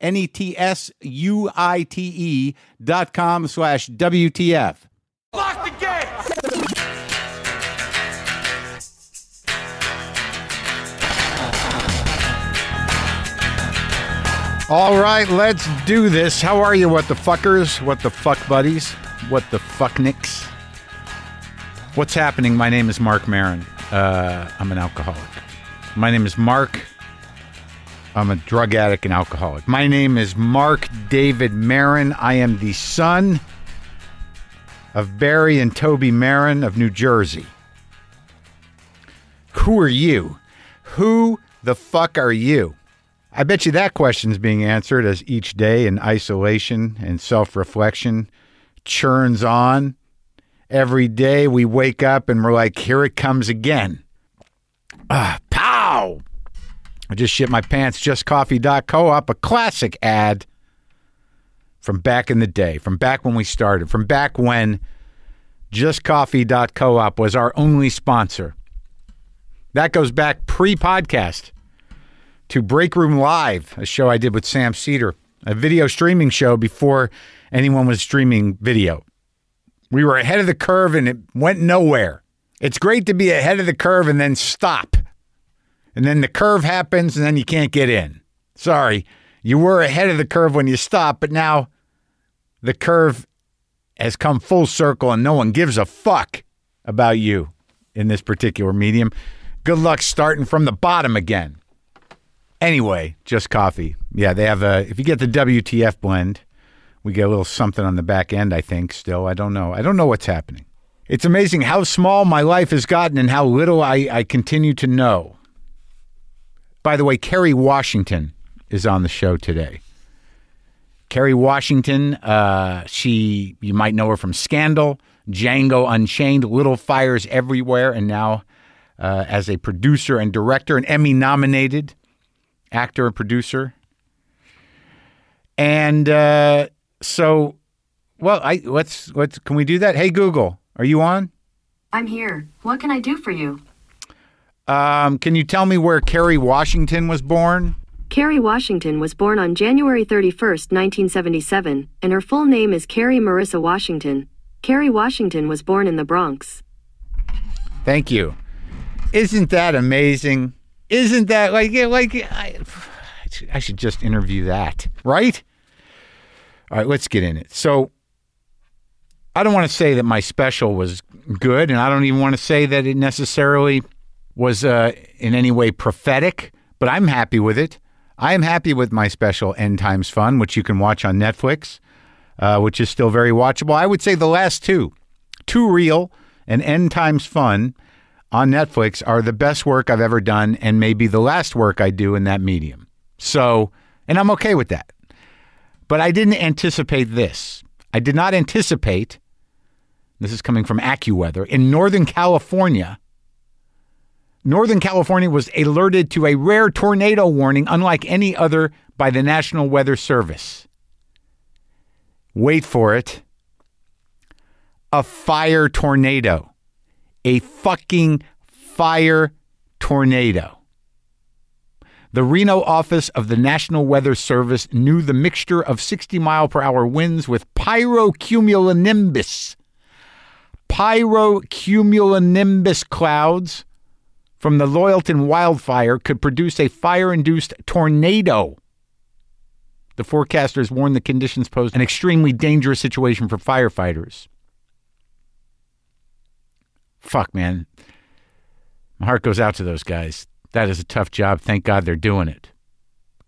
N E T S U I T E dot com slash WTF. Lock the gate! All right, let's do this. How are you, what the fuckers? What the fuck buddies? What the fucknicks? What's happening? My name is Marc Maron. Uh, I'm an alcoholic. My name is Marc. I'm a drug addict and alcoholic. My name is Marc David Maron. I am the son of Barry and Toby Maron of New Jersey. Who are you? Who the fuck are you? I bet you that question's being answered as each day in isolation and self reflection churns on. Every day we wake up and we're like, here it comes again. Ah, pow! I just shit my pants. JustCoffee.coop, a classic ad from back in the day, from back when we started, from back when JustCoffee.coop was our only sponsor. That goes back pre podcast to Break Room Live, a show I did with Sam Seder, a video streaming show before anyone was streaming video. We were ahead of the curve and it went nowhere. It's great to be ahead of the curve and then stop. And then the curve happens and then you can't get in. Sorry, you were ahead of the curve when you stopped, but now the curve has come full circle and no one gives a fuck about you in this particular medium. Good luck starting from the bottom again. Anyway, just coffee. Yeah, they have a. If you get the WTF blend, we get a little something on the back end. I think still. I don't know. I don't know what's happening. It's amazing how small my life has gotten and how little I, I continue to know. By the way, Kerry Washington is on the show today. Kerry Washington, uh, she you might know her from Scandal, Django Unchained, Little Fires Everywhere, and now uh, as a producer and director, an Emmy nominated actor and producer. And uh, so, well, I let's let's can we do that? Hey Google, are you on? I'm here. What can I do for you? Um, can you tell me where Kerry Washington was born? Kerry Washington was born on January 31st, 1977, and her full name is Kerry Marisa Washington. Kerry Washington was born in the Bronx. Thank you. Isn't that amazing? Isn't that like like I, I should just interview that, right? All right, let's get in it. So I don't want to say that my special was good, and I don't even want to say that it necessarily was uh, in any way prophetic, but I'm happy with it. I am happy with my special End Times Fun, which you can watch on Netflix, uh, which is still very watchable. I would say the last two, Too Real and End Times Fun on Netflix, are the best work I've ever done and maybe the last work I do in that medium. So, and I'm okay with that. But I didn't anticipate this. I did not anticipate, this is coming from AccuWeather, in Northern California. Northern California was alerted to a rare tornado warning, unlike any other by the National Weather Service. Wait for it. A fire tornado. A fucking fire tornado. The Reno office of the National Weather Service knew the mixture of 60 mile per hour winds with pyrocumulonimbus. Pyrocumulonimbus clouds from the Loyalton wildfire could produce a fire induced tornado. The forecasters warned the conditions posed an extremely dangerous situation for firefighters. fuck, man. My heart goes out to those guys. That is a tough job. Thank God they're doing it.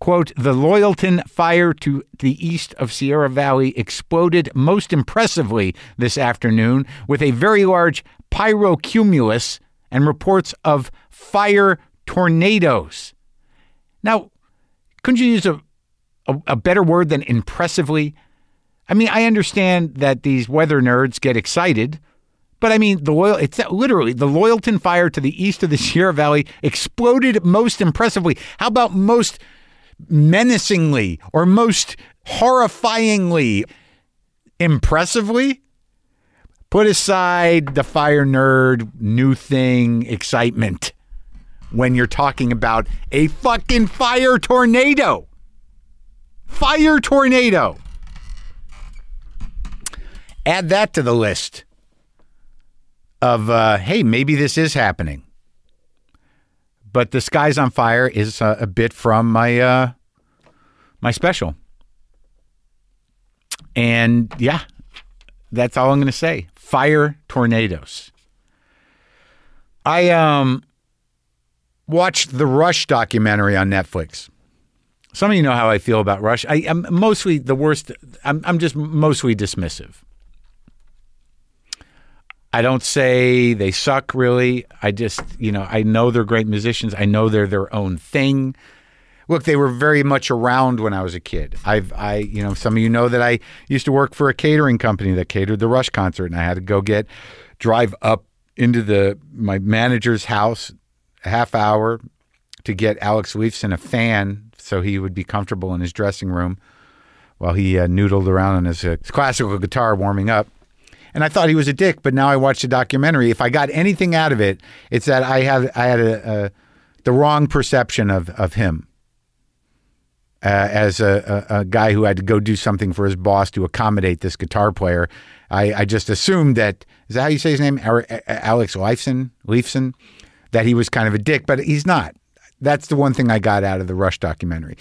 Quote, the Loyalton fire to the east of Sierra Valley exploded most impressively this afternoon with a very large pyrocumulus and reports of fire tornadoes. Now, couldn't you use a, a, a better word than impressively? I mean, I understand that these weather nerds get excited, but I mean, the loyal, it's literally the Loyalton fire to the east of the Sierra Valley exploded most impressively. How about most menacingly or most horrifyingly impressively? Put aside the fire nerd, new thing, excitement when you're talking about a fucking fire tornado. Fire tornado. Add that to the list of, uh, hey, maybe this is happening. But the skies on fire is a, a bit from my uh, my special, and yeah, that's all I'm going to say. Fire tornadoes. I um watched the Rush documentary on Netflix. Some of you know how I feel about Rush. I, am mostly the worst. I'm, I'm just mostly dismissive. I don't say they suck really. I just, you know, I know they're great musicians. I know they're their own thing. Look, they were very much around when I was a kid. I've, I, you know, some of you know that I used to work for a catering company that catered the Rush concert, and I had to go get, drive up into the my manager's house, a half hour, to get Alex Lifeson a fan so he would be comfortable in his dressing room while he uh, noodled around on his, uh, classical guitar warming up and I thought he was a dick. But now I watched the documentary. If I got anything out of it, it's that I have I had a, a the wrong perception of of him uh, as a, a, a, guy who had to go do something for his boss to accommodate this guitar player. I, I just assumed that is that how you say his name, Alex Leifson, Leifson, that he was kind of a dick, but he's not. That's the one thing I got out of the Rush documentary.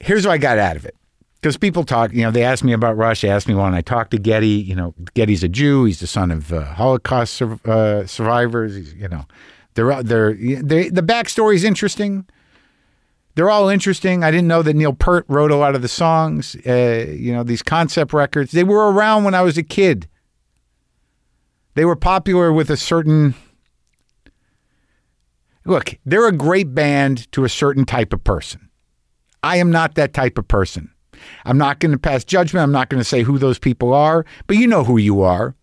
Here's what I got out of it because people talk, you know, they ask me about Rush. They ask me when I talk to Geddy. You know, Geddy's a Jew. He's the son of uh, Holocaust uh, survivors. He's, you know, they're they're they, the backstory is interesting. They're all interesting. I didn't know that Neil Peart wrote a lot of the songs. Uh, you know, these concept records. They were around when I was a kid. They were popular with a certain. Look, they're a great band to a certain type of person. I am not that type of person. I'm not going to pass judgment. I'm not going to say who those people are, but you know who you are.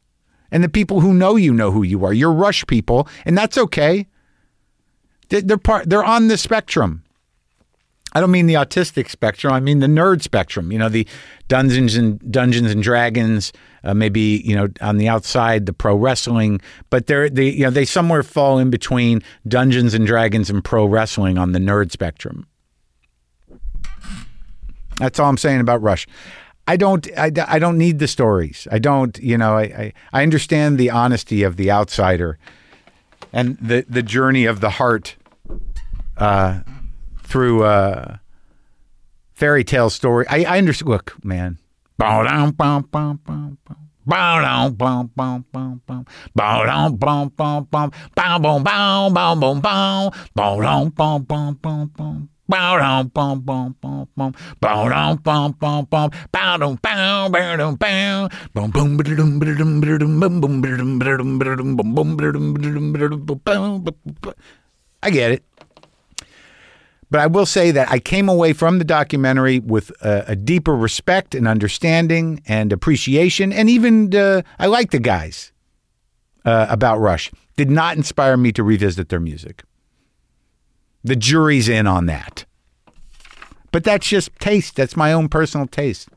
And the people who know you know who you are. You're rush people, and that's okay. They're part they're on the spectrum. I don't mean the autistic spectrum. I mean the nerd spectrum. You know, the Dungeons and Dungeons and Dragons, uh, maybe you know on the outside the pro wrestling, but they're they you know they somewhere fall in between Dungeons and Dragons and pro wrestling on the nerd spectrum. That's all I'm saying about Rush. I don't I, I don't need the stories. I don't, you know, I, I, I understand the honesty of the outsider and the the journey of the heart uh, through uh, fairy tale story. I, I understand look, man. I get it. But I will say that I came away from the documentary with a, a deeper respect and understanding and appreciation, and even uh, I like the guys uh, about Rush. Did not inspire me to revisit their music. The jury's in on that. But that's just taste. That's my own personal taste.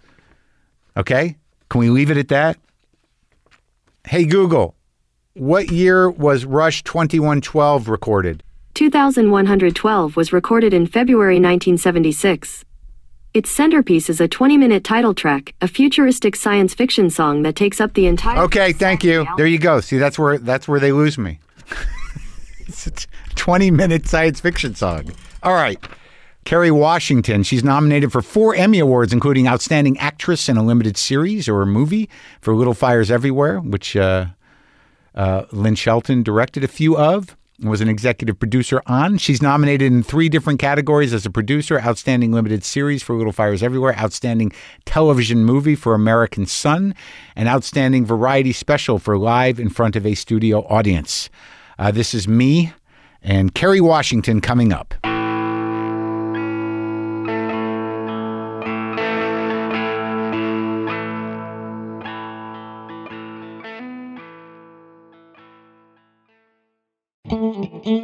Okay? Can we leave it at that? Hey, Google, what year was Rush 2112 recorded? 2112 was recorded in February 1976. Its centerpiece is a 20 minute title track, a futuristic science fiction song that takes up the entire. Okay, thank you. There you go. See, that's where that's where they lose me. it's a 20 minute science fiction song. All right. Kerry Washington, she's nominated for four Emmy Awards, including Outstanding Actress in a Limited Series or a Movie for Little Fires Everywhere, which uh, uh, Lynn Shelton directed a few of was an executive producer on. She's nominated in three different categories as a producer Outstanding Limited Series for Little Fires Everywhere, Outstanding Television Movie for American Son, and Outstanding Variety Special for Live in Front of a Studio Audience. Uh, this is me and Kerry Washington coming up.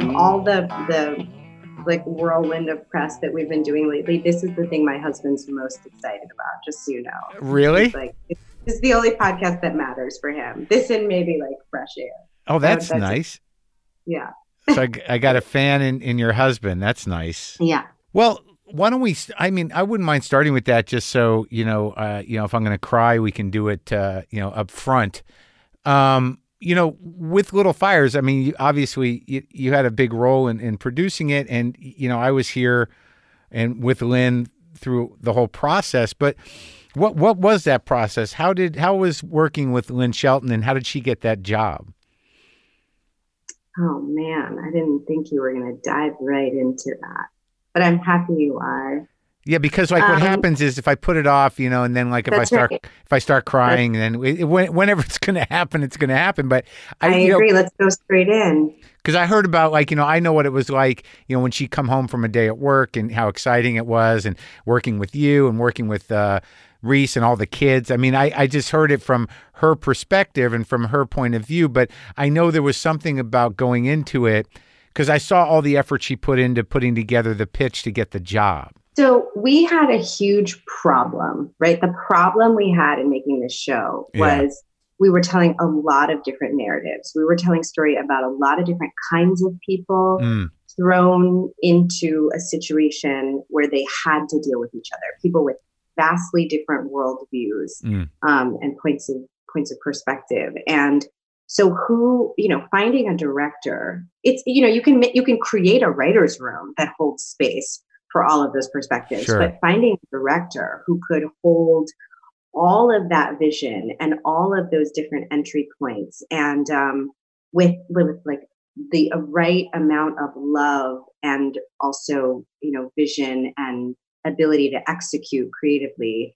Of all the the like whirlwind of press that we've been doing lately, this is the thing my husband's most excited about. Just so you know, Really? He's like it's, it's the only podcast that matters for him. This and maybe like fresh air. Oh, that's that's- nice. Yeah, So I, I got a fan in, in your husband. That's nice. yeah. Well, why don't we? I mean, I wouldn't mind starting with that, just so you know. Uh, you know, if I'm going to cry, we can do it. Uh, you know, up front. Um, you know, with Little Fires. I mean, you, obviously, you, you had a big role in, in producing it, and you know, I was here and with Lynn through the whole process. But what what was that process? How did how was working with Lynn Shelton, and how did she get that job? Oh man, I didn't think you were going to dive right into that, but I'm happy you are. Yeah, because like what Um, happens is if I put it off, you know, and then like if I start right. if I start crying, then it, whenever it's going to happen, it's going to happen. But I, I, you know, agree. Let's go straight in. because I heard about like you know I know what it was like, you know, when she come home from a day at work and how exciting it was, and working with you and working with uh, Reese and all the kids. I mean, I I just heard it from her perspective and from her point of view, but I know there was something about going into it because I saw all the effort she put into putting together the pitch to get the job. So we had a huge problem, right? The problem we had in making this show Yeah. was we were telling a lot of different narratives. We were telling story about a lot of different kinds of people Mm, thrown into a situation where they had to deal with each other. People with vastly different worldviews Mm. um, and points of points of perspective. And so, who you know, finding a director, it's you know, you can you can create a writers' room that holds space for all of those perspectives, Sure. but finding a director who could hold all of that vision and all of those different entry points and um, with with like the right amount of love and also you know vision and ability to execute creatively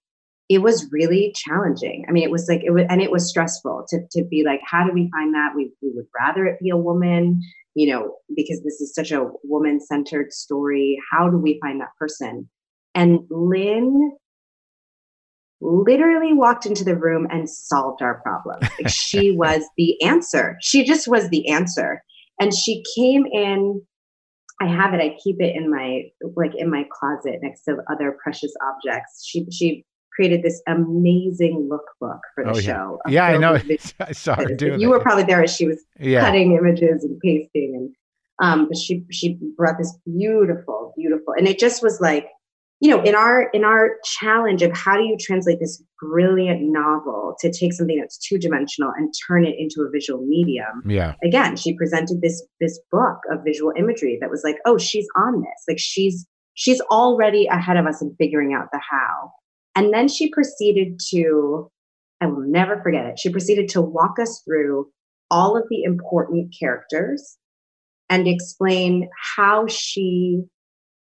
it was really challenging. I mean it was like it was and it was stressful to, to be like how do we find that? We, we would rather it be a woman you know because this is such a woman centered story. How do we find that person? And lynn literally walked into the room and solved our problem. Like she was the answer. She just was the answer. And she came in i have it i keep it in my like in my closet next to other precious objects. She she created this amazing lookbook for the Oh, yeah. show Yeah, I know. I saw her doing you it. were probably there as she was yeah. cutting images and pasting and um but she she brought this beautiful beautiful and it just was like you know in our in our challenge of how do you translate this brilliant novel to take something that's two dimensional and turn it into a visual medium Yeah. again she presented this this book of visual imagery that was like oh she's on this like she's she's already ahead of us in figuring out the how and then she proceeded to i will never forget it. She proceeded to walk us through all of the important characters and explain how she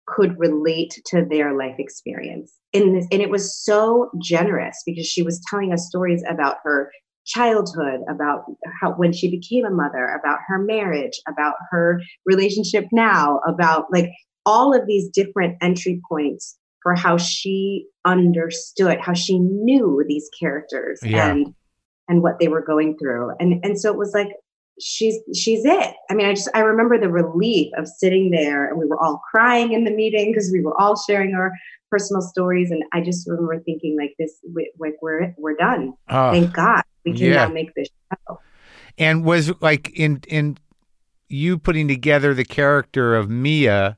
could relate to their life experience. In this and it was so generous because she was telling us stories about her childhood about how when she became a mother about her marriage about her relationship now about like all of these different entry points for how she understood how she knew these characters Yeah. and and what they were going through and and so it was like she's she's it i mean i just i remember the relief of sitting there and we were all crying in the meeting because we were all sharing our personal stories and i just remember thinking like this we, like we're we're done Oh. thank god we can yeah. now make this show And was like in in you putting together the character of Mia.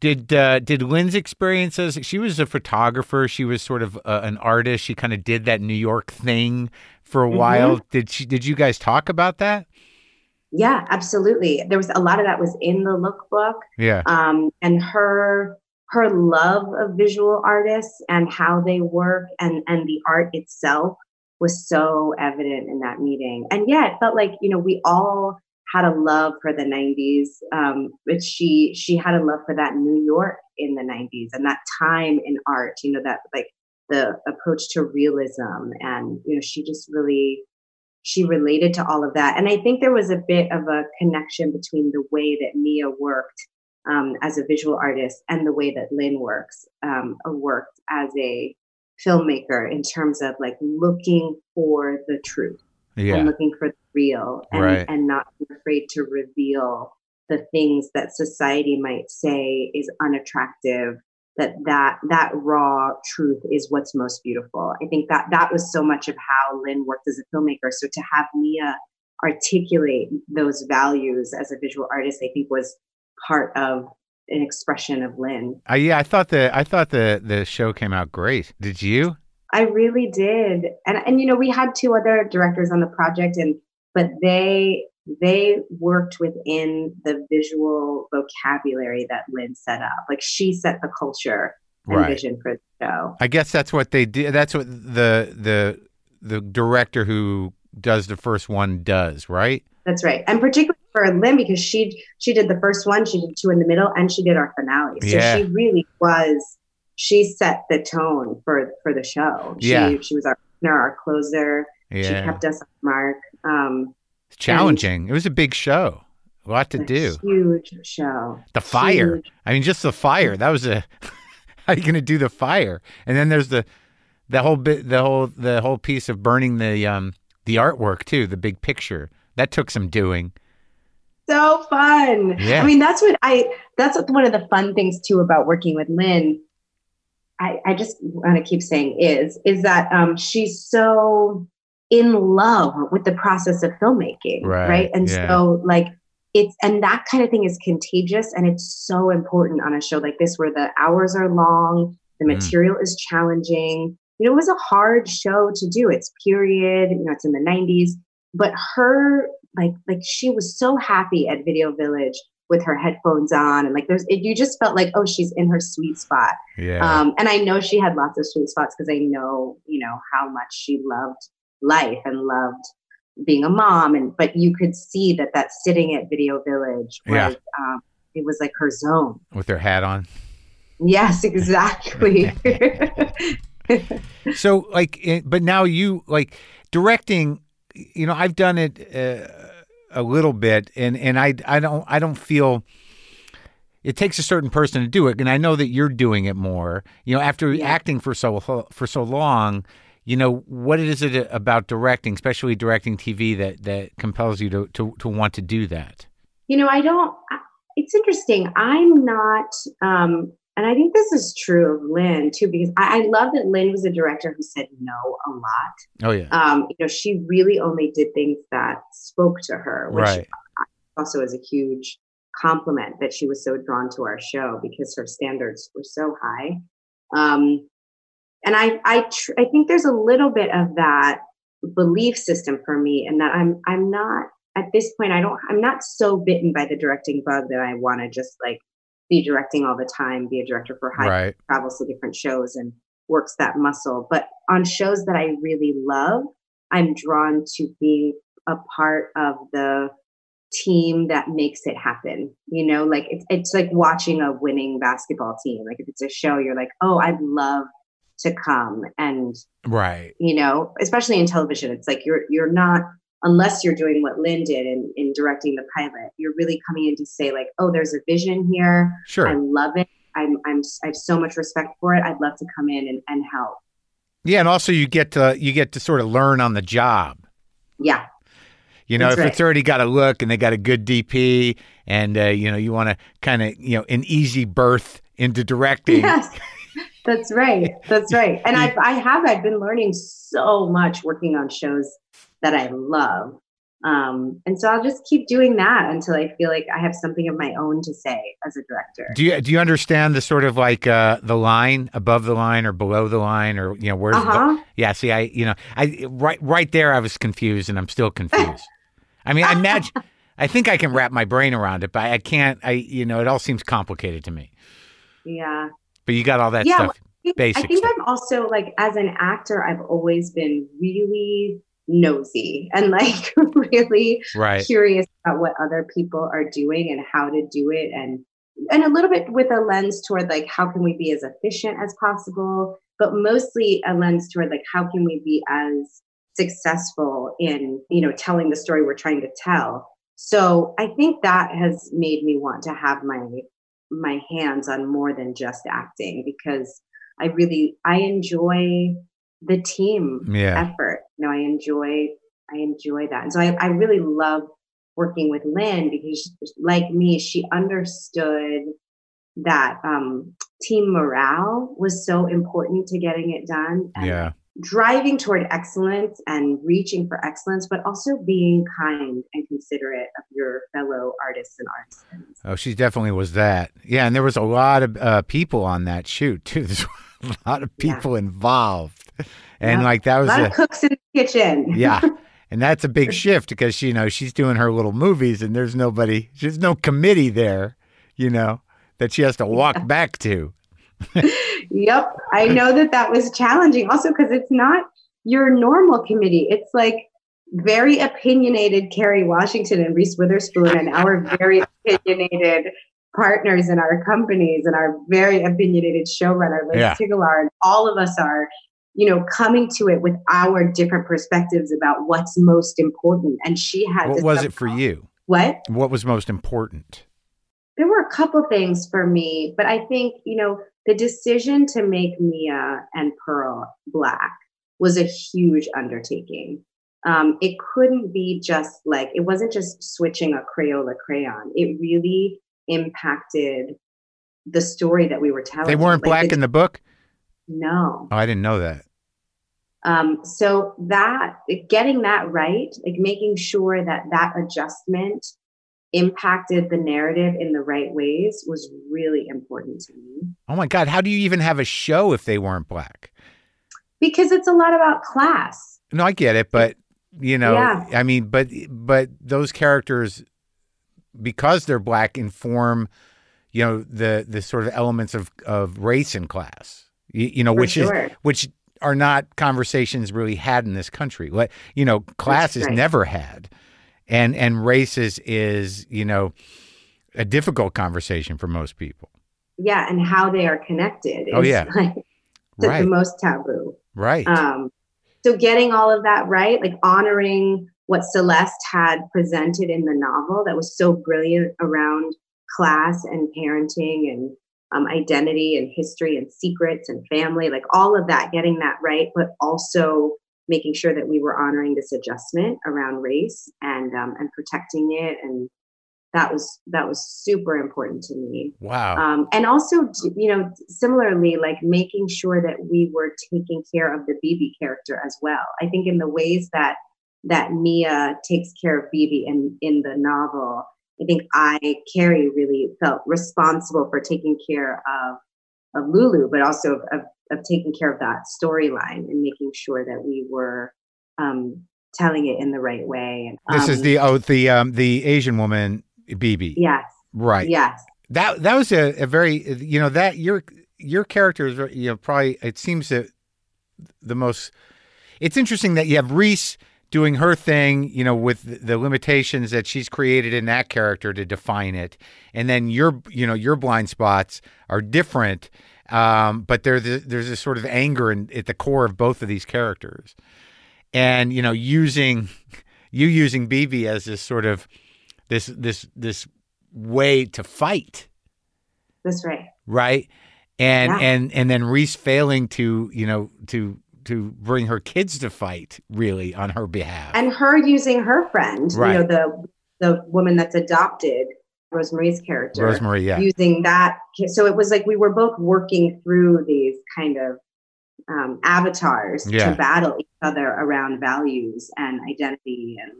Did uh, did Lynn's experiences? She was a photographer. She was sort of uh, an artist. She kind of did that New York thing for a Mhm. while. Did she? Did you guys talk about that? yeah absolutely there was a lot of that was in the lookbook Yeah. um, and her her love of visual artists and how they work and and the art itself was so evident in that meeting and yeah it felt like you know we all had a love for the 90s um, but she she had a love for that new york in the 90s and that time in art you know that like the approach to realism and you know she just really she related to all of that. And I think there was a bit of a connection between the way that Mia worked um, as a visual artist and the way that Lynn works um, or worked as a filmmaker in terms of like looking for the truth yeah. and looking for real and, Right. and not afraid to reveal the things that society might say is unattractive that that that raw truth is what's most beautiful i think that that was so much of how lynn worked as a filmmaker so to have mia articulate those values as a visual artist i think was part of an expression of lynn Uh, yeah. I thought the I thought the the show came out great. Did you? I really did. And and you know, we had two other directors on the project and but they they worked within the visual vocabulary that Lynn set up. Like she set the culture and Right. vision for the show. I guess that's what they did. That's what the the the director who does the first one does, right? That's right. And particularly for Lynn because she she did the first one, she did two in the middle, and she did our finale. So Yeah. she really was she set the tone for for the show. She Yeah. she was our partner, our closer. She kept us on mark. Um It's challenging. It was a big show. A lot to a do. Huge show. The fire. Huge. I mean, just the fire. That was a. How are you going to do the fire? And then there's the, the whole bit, the whole the whole piece of burning the um the artwork too, the big picture. That took some doing. So fun. Yeah. I mean, that's what I, that's what one of the fun things too about working with Lynn. I, I just want to keep saying is, is that um, she's so in love with the process of filmmaking. Right, And yeah. so like it's, and that kind of thing is contagious and it's so important on a show like this where the hours are long, the Mm. material is challenging. You know, it was a hard show to do. It's period, you know, it's in the 90s but her like like she was so happy at video village with her headphones on and like there's it, you just felt like oh she's in her sweet spot Yeah. um and i know she had lots of sweet spots because i know you know how much she loved life and loved being a mom and but you could see that that sitting at video village was Yeah. um it was like her zone With her hat on. yes exactly so like but now you like directing you know i've done it uh, a little bit and and i i don't i don't feel it takes a certain person to do it and i know that you're doing it more you know after Yeah. acting for so for so long you know what is it about directing especially directing tv that that compels you to to, to want to do that? You know i don't it's interesting. I'm not um and i think this is true of lynn too because i, I love that lynn was a director who said no a lot. Oh yeah. Um you know she really only did things that spoke to her which right. also is a huge compliment that she was so drawn to our show because her standards were so high. Um and i i tr- i think there's a little bit of that belief system for me and that i'm i'm not at this point i don't i'm not so bitten by the directing bug that i want to just like be directing all the time be a director for high right travels to different shows and works that muscle. But on shows that I really love, I'm drawn to being a part of the team that makes it happen. You know, like it's it's like watching a winning basketball team. Like if it's a show, you're like, oh, I'd love to come and Right. you know, especially in television, it's like you're you're not unless you're doing what Lynn did in, in directing the pilot, you're really coming in to say like, oh, there's a vision here. Sure i love it. I'm I'm I have so much respect for it. I'd love to come in and, and help. Yeah, and also you get to you get to sort of learn on the job. Yeah. You know, That's if right. it's already got a look and they got a good DP, and uh, you know you want to kind of you know an easy berth into directing. Yes. That's right. That's right. And I've I have I've been learning so much working on shows that I love. Um, and so I'll just keep doing that until I feel like I have something of my own to say as a director. Do you do you understand the sort of like uh, the line above the line or below the line or you know where's the- Uh-huh. yeah? See, I you know I right right there I was confused and I'm still confused. I mean, I imagine I think I can wrap my brain around it, but I can't. I you know it all seems complicated to me. Yeah. But you got all that Yeah, stuff. I think, basic I think stuff. I'm also like as an actor, I've always been really nosy and like really Right. curious about what other people are doing and how to do it and and a little bit with a lens toward like how can we be as efficient as possible but mostly a lens toward like how can we be as successful in you know telling the story we're trying to tell so i think that has made me want to have my my hands on more than just acting because i really i enjoy the team Yeah. effort. You know, I enjoy I enjoy that. And so I, I really love working with Lynn because like me, she understood that um, team morale was so important to getting it done. and Yeah. Driving toward excellence and reaching for excellence, but also being kind and considerate of your fellow artists and artisans. Oh, she definitely was that. Yeah, and there was a lot of uh, people on that shoot too. There's a lot of Yeah. people involved, and Yeah. like that A was lot a, of cooks in the kitchen. yeah, and that's a big shift because you know she's doing her little movies, and there's nobody, there's no committee there, you know, that she has to walk back to. Yep. I know that that was challenging also because it's not your normal committee. It's like very opinionated Kerry Washington and Reese Witherspoon and our very opinionated partners in our companies and our very opinionated showrunner, Liz Yeah. Tigelaar. And all of us are, you know, coming to it with our different perspectives about what's most important. And she had What was it for you? What? What was most important? there were a couple things for me, but I think, you know, the decision to make Mia and Pearl black was a huge undertaking. Um, it couldn't be just like, it wasn't just switching a Crayola crayon. It really impacted the story that we were telling. They weren't Like, black the- in the book. No. Oh, I didn't know that. Um, so that getting that right, like making sure that that adjustment impacted the narrative in the right ways was really important to me Oh my God, how do you even have a show if they weren't black? because it's a lot about class. No, I get it, but you know, Yeah. I mean, but but those characters, because they're black, inform, you know, the the sort of elements of of race and class. You, you know, For which is which are not conversations really had in this country. What you know, class is right. never had, and and race is is you know a difficult conversation for most people. Yeah, and how they are connected. Oh, yeah. like, the, Right, the most taboo. right. Um, so getting all of that right, like honoring what Celeste had presented in the novel that was so brilliant around class and parenting and um, identity and history and secrets and family, like all of that, getting that right, but also making sure that we were honoring this adjustment around race and um, and protecting it, and that was that was super important to me wow. um, and also you know similarly like making sure that we were taking care of the Bebe character as well i think in the ways that that mia takes care of Bebe in in the novel i think i carrie really felt responsible for taking care of of lulu but also of, of, of taking care of that storyline and making sure that we were um, telling it in the right way and this is um, the oh the um the Asian woman Bebe. yes Right. yes That that was a, a very you know that your your character is you know probably it seems that the most it's interesting that you have Reese doing her thing, you know, with the limitations that she's created in that character to define it, and then your, you know, your blind spots are different, um, but there's a, there's a sort of anger in, at the core of both of these characters, and you know, using you using Bebe as this sort of this this this way to fight, That's right. right? And Yeah. and and then Reese failing to you know to to bring her kids to fight really on her behalf. And her using her friend, Right. you know, the the woman that's adopted, Rosemarie's character. Rosemarie, yeah, using that. So it was like we were both working through these kind of um, avatars Yeah. to battle each other around values and identity and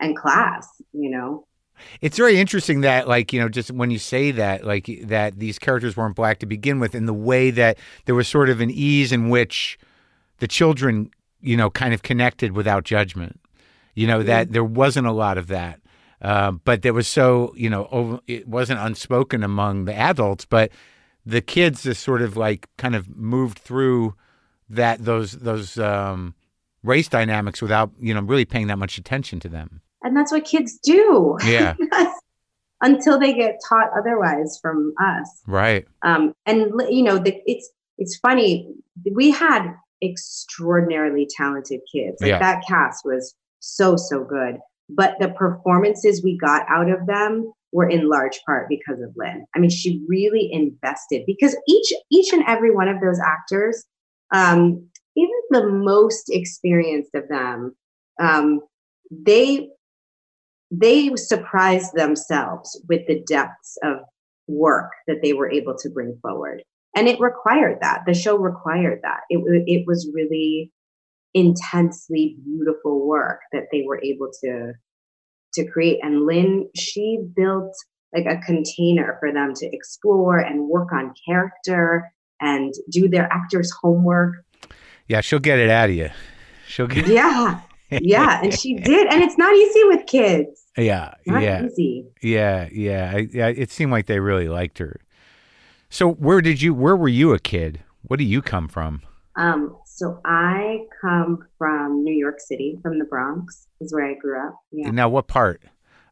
and class. You know, it's very interesting that like you know just when you say that like that these characters weren't black to begin with, in the way that there was sort of an ease in which the children you know kind of connected without judgment. You know that there wasn't a lot of that. Um, but there was so you know over, it wasn't unspoken among the adults, but the kids just sort of like kind of moved through that those those um, race dynamics without you know really paying that much attention to them. and that's what kids do. Yeah, Until they get taught otherwise from us. right. um, and you know the, it's it's funny we had extraordinarily talented kids like Yeah. that cast was so so good but the performances we got out of them were in large part because of lynn. I mean she really invested because each each and every one of those actors um, even the most experienced of them um, they they surprised themselves with the depths of work that they were able to bring forward. And it required that. The show required that. It, it was really intensely beautiful work that they were able to to create and lynn she built like a container for them to explore and work on character and do their actors homework Yeah, she'll get it out of you. She'll get yeah yeah and she did and it's not easy with kids yeah, not yeah, easy yeah, yeah. I, yeah. It seemed like they really liked her. So where did you? Where were you a kid? What do you come from? Um, so I come from New York City, from the Bronx, is where I grew up. Yeah. Now, what part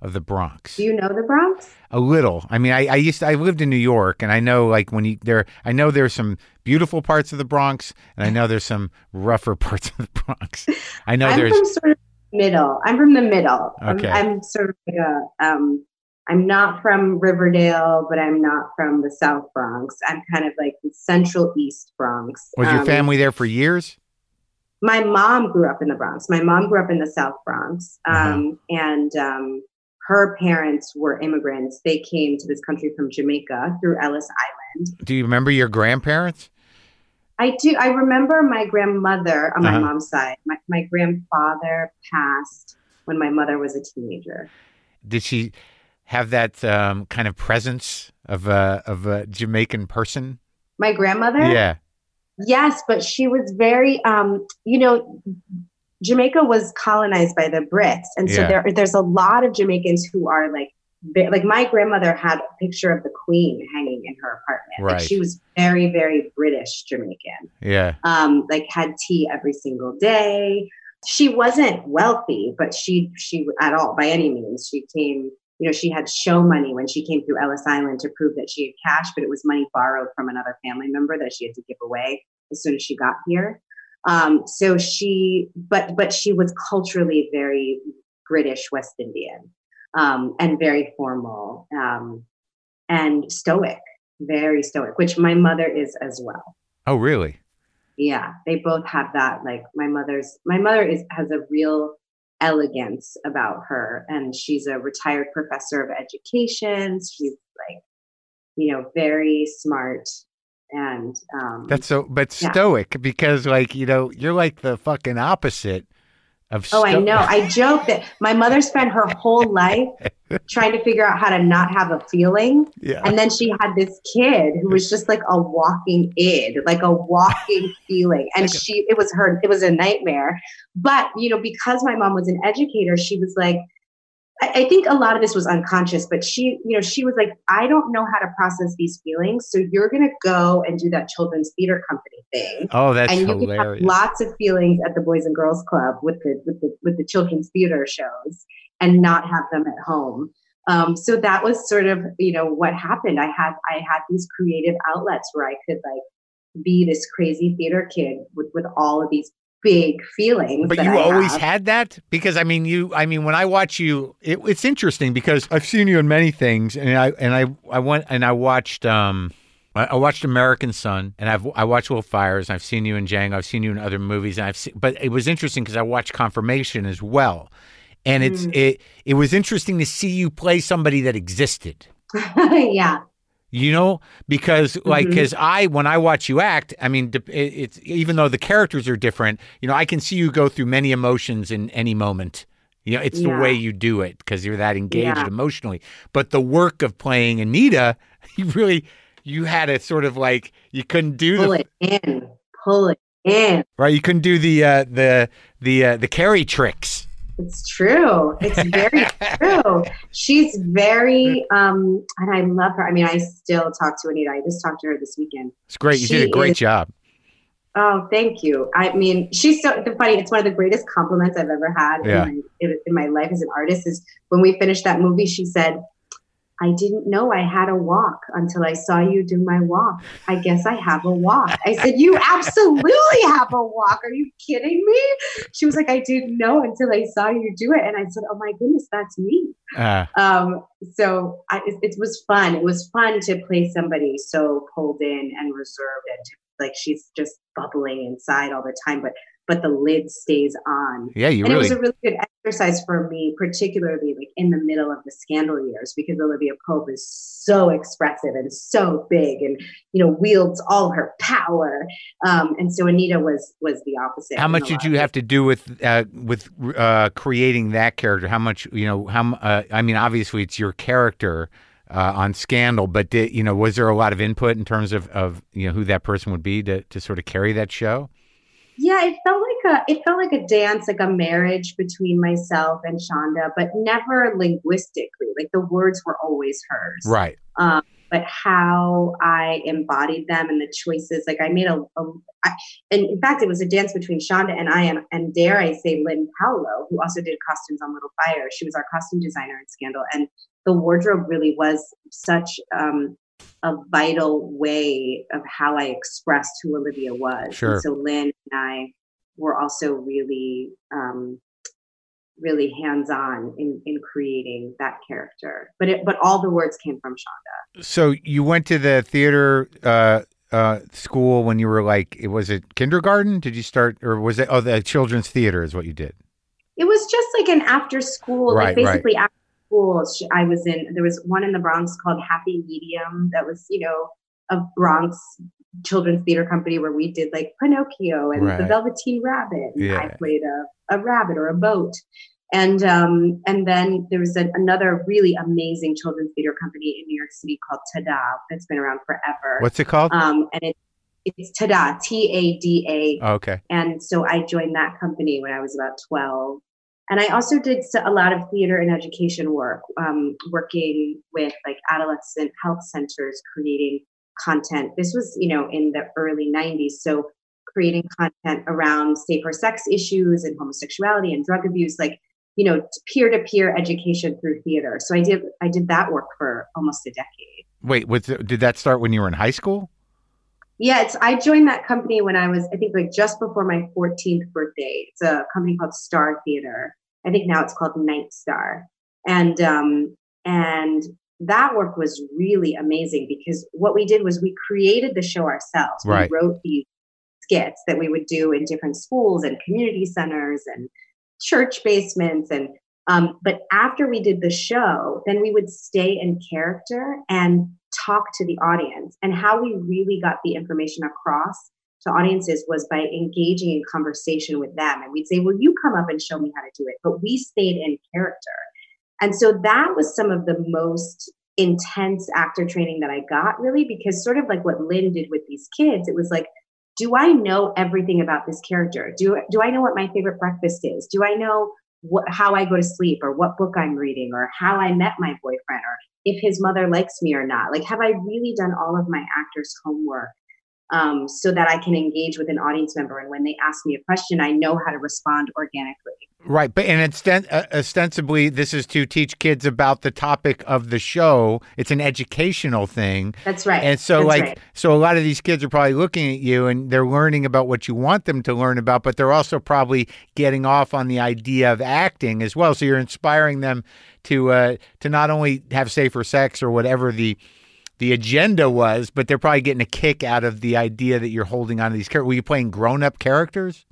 of the Bronx? Do you know the Bronx? a little. I mean, I, I used to, I lived in New York, and I know like when you there. I know there's some beautiful parts of the Bronx, and I know there's some rougher parts of the Bronx. I know I'm there's from sort of middle. I'm from the middle. I'm- Okay. I'm, sort of like a. Um, I'm not from Riverdale, but I'm not from the South Bronx. I'm kind of like the Central East Bronx. was your Um, family there for years? My mom grew up in the Bronx. My mom grew up in the South Bronx, Uh-huh. um, and um, her parents were immigrants. They came to this country from Jamaica through Ellis Island. Do you remember your grandparents? I do. I remember my grandmother on my Uh-huh. mom's side. My, my grandfather passed when my mother was a teenager. Did she have that um, kind of presence of a of a Jamaican person? My grandmother? Yeah, Yes, but she was very, um, you know, Jamaica was colonized by the Brits, and so Yeah. there there's a lot of Jamaicans who are like, like my grandmother had a picture of the Queen hanging in her apartment. Like Right. she was very, very British Jamaican. yeah, um, like had tea every single day. She wasn't wealthy, but she she at all by any means. She came, you know, she had show money when she came through Ellis Island to prove that she had cash, but it was money borrowed from another family member that she had to give away as soon as she got here. Um, so she, but but she was culturally very British West Indian um, and very formal um, and stoic, very stoic, which my mother is as well Oh, really? yeah they both have that like my mother's my mother is has a real elegance about her and she's a retired professor of education she's like you know very smart and um That's so, but Yeah. stoic because, like, you know, you're like the fucking opposite of. oh i know. I joke that my mother spent her whole life trying to figure out how to not have a feeling. Yeah, and then she had this kid who was just like a walking id like a walking feeling. And she it was her it was a nightmare. But you know because my mom was an educator she was like I, I think a lot of this was unconscious, but she, you know, she was like, I don't know how to process these feelings. So you're going to go and do that children's theater company thing. Oh, that's and you hilarious. can have lots of feelings at the Boys and Girls Club with the, with the, with the children's theater shows and not have them at home. Um, so that was sort of, you know, what happened. I had, I had these creative outlets where I could like be this crazy theater kid with, with all of these big feelings. But you I always have. had that because I mean you I mean when I watch you it, it's interesting because I've seen you in many things and I and I I went and I watched um I watched American Son and I've I watched Little Fires I've seen you in Django I've seen you in other movies and I've seen but it was interesting because I watched Confirmation as well and it's Mm. it it was interesting to see you play somebody that existed yeah. You know because like because i when i watch you act i mean it's even though the characters are different you know i can see you go through many emotions in any moment you know it's the way you do it because you're that engaged Yeah. emotionally but the work of playing anita you really you had a sort of like you couldn't do Pull the it in. Pull it in. right you couldn't do the uh the the uh, the Kerry tricks It's true. It's very true. She's very, um, and I love her. I mean, I still talk to Anita. I just talked to her this weekend. it's great you She did a great is- job Oh, thank you. I mean, she's so the funny. It's one of the greatest compliments I've ever had Yeah. in, my, in, in my life as an artist. Is when we finished that movie, she said, "I didn't know I had a walk until I saw you do my walk. I guess I have a walk." I said, "You absolutely have a walk. Are you kidding me?" She was like, "I didn't know until I saw you do it," and I said, "Oh my goodness, that's me." uh, um, so I, it, it was fun. It was fun to play somebody so pulled in and reserved and to, like she's just bubbling inside all the time, but but the lid stays on. yeah you and it was a really good exercise for me, particularly like in the middle of the scandal years, because Olivia Pope is so expressive and so big, and you know wields all her power. Um, and so Anita was was the opposite. How much did you have to do with uh, with uh, creating that character? How much you know? How uh, I mean, obviously it's your character uh, on Scandal, but did, you know, was there a lot of input in terms of, of you know who that person would be to, to sort of carry that show? Yeah, it felt like a it felt like a dance, like a marriage between myself and Shonda, but never linguistically. Like the words were always hers, Right. um, but how I embodied them and the choices. Like I made a, a I, and in fact, it was a dance between Shonda and I, and, and dare I say, Lyn Paolo, who also did costumes on Little Fire. She was our costume designer in Scandal, and the wardrobe really was such um, a vital way of how I expressed who Olivia was. Sure. And so Lynn and I were also really, um, really hands-on in in creating that character. But it, but all the words came from Shonda. So you went to the theater uh, uh, school when you were like, it was it kindergarten? Did you start, or was it? Oh, the children's theater is what you did. It was just like an after school, Right, like right. basically after school. sh- I was in. There was one in the Bronx called Happy Medium. That was you know a Bronx children's theater company where we did like Pinocchio and the Velveteen Rabbit. And I played a, a rabbit or a boat. And um, and then there was a, another really amazing children's theater company in New York City called Tada that's been around forever. What's it called? Um, and it, it's Tada, T A D A. Okay. And so I joined that company when I was about 12. And I also did a lot of theater and education work, um, working with like adolescent health centers, creating content. This was, you know, in the early 90s. So creating content around safer sex issues and homosexuality and drug abuse, like, you know, peer to peer education through theater. So I did, I did that work for almost a decade. Wait, was did that start when you were in high school? Yeah, it's I joined that company when I was I think like just before my 14th birthday. It's a company called Star Theater. I think now it's called Night Star. And um and that work was really amazing because what we did was we created the show ourselves. Right. We wrote these skits that we would do in different schools and community centers and church basements and um, but after we did the show then we would stay in character and talk to the audience and how we really got the information across to audiences was by engaging in conversation with them and we'd say well you come up and show me how to do it but we stayed in character and so that was some of the most intense actor training that i got really because sort of like what lynn did with these kids it was like do I know everything about this character? Do do I know what my favorite breakfast is? Do I know what, how I go to sleep or what book I'm reading or how I met my boyfriend or if his mother likes me or not. Like, have I really done all of my actor's homework um, so that I can engage with an audience member? And when they ask me a question, I know how to respond organically. Right, but and osten- uh, ostensibly, this is to teach kids about the topic of the show. It's an educational thing. That's right. And so, That's like, right. so a lot of these kids are probably looking at you and they're learning about what you want them to learn about, but they're also probably getting off on the idea of acting as well. So you're inspiring them to uh, to not only have safer sex or whatever the the agenda was, but they're probably getting a kick out of the idea that you're holding on to these characters. Were you playing grown up characters?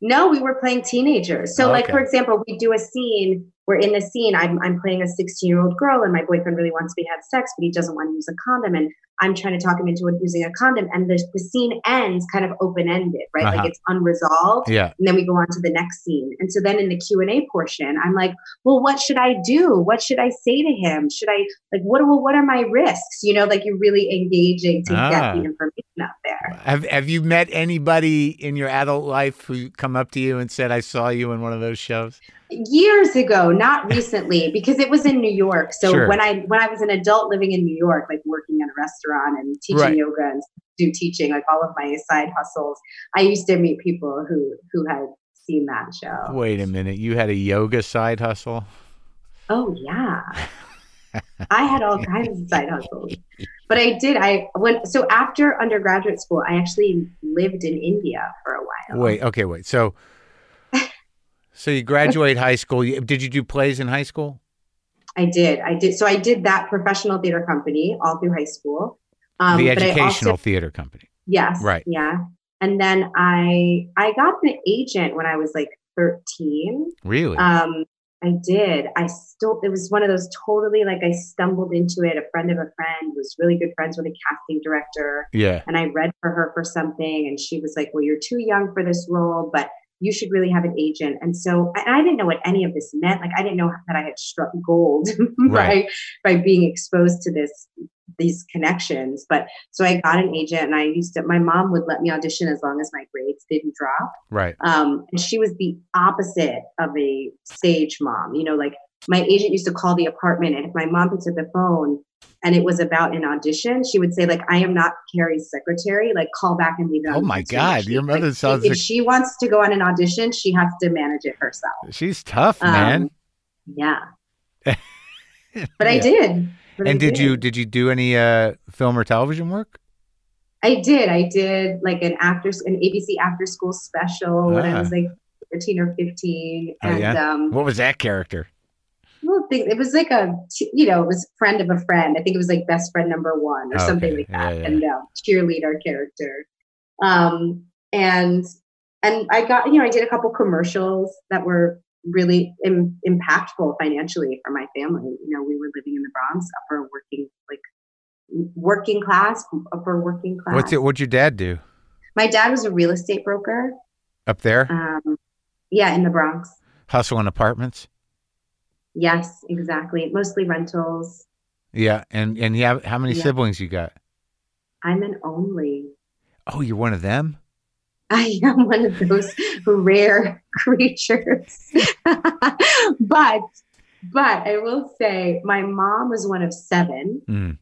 No, we were playing teenagers. So, like for example, we do a scene. We're in the scene. I'm I'm playing a 16 year old girl, and my boyfriend really wants me to have sex, but he doesn't want to use a condom, and I'm trying to talk him into using a condom. And the the scene ends kind of open ended, right? Uh-huh. Like it's unresolved. Yeah. And then we go on to the next scene. And so then in the Q and A portion, I'm like, well, what should I do? What should I say to him? Should I like what? Well, what are my risks? You know, like you're really engaging to Ah. get the information out there. Have Have you met anybody in your adult life who come up to you and said, "I saw you in one of those shows"? Years ago not recently because it was in new york so Sure. when i when i was an adult living in new york like working in a restaurant and teaching Right. yoga and do teaching like all of my side hustles i used to meet people who who had seen that show Wait a minute, you had a yoga side hustle? oh yeah i had all kinds of side hustles but i did i went so after undergraduate school i actually lived in india for a while Wait, okay, wait. So, so you graduate high school. Did you do plays in high school? I did. I did. So I did that professional theater company all through high school. Um, the educational also- theater company. yes. Right. Yeah. And then I I got an agent when I was like 13. Really? Um, I did. I still it was one of those totally like I stumbled into it. A friend of a friend was really good friends with a casting director. yeah. And I read for her for something and she was like, Well, you're too young for this role, but you should really have an agent. And so I, I didn't know what any of this meant. Like I didn't know that I had struck gold Right. by by being exposed to this these connections. But so I got an agent and I used to my mom would let me audition as long as my grades didn't drop. Right. Um, and she was the opposite of a stage mom. You know, like my agent used to call the apartment, and if my mom picked up the phone and it was about an audition, she would say, like, I am not Kerry's secretary. Like, call back and leave it. Oh my God, sheet." your mother Like, sounds If like- she wants to go on an audition, she has to manage it herself. She's tough, man. Um, yeah. But I did. But I And did you did you do any uh, film or television work? I did. I did like an after an ABC after school special when Ah. I was like 13 or 15. Oh, and yeah? um What was that character? Well, think it was like a you know, it was friend of a friend. I think it was like best friend number one or something like that. Yeah, yeah. And uh, cheerleader character. Um and and I got, you know, I did a couple commercials that were really Im- impactful financially for my family. You know, we were living in the Bronx, upper working like working class, upper working class. What's it? What'd your dad do My dad was a real estate broker. up there? Um, yeah, in the Bronx. Hustling apartments. Yes, exactly. Mostly rentals. Yeah, and and you have how many Yeah. siblings you got? I'm an only. Oh, you're one of them. I am one of those rare creatures. but but I will say my mom was one of seven. Mm.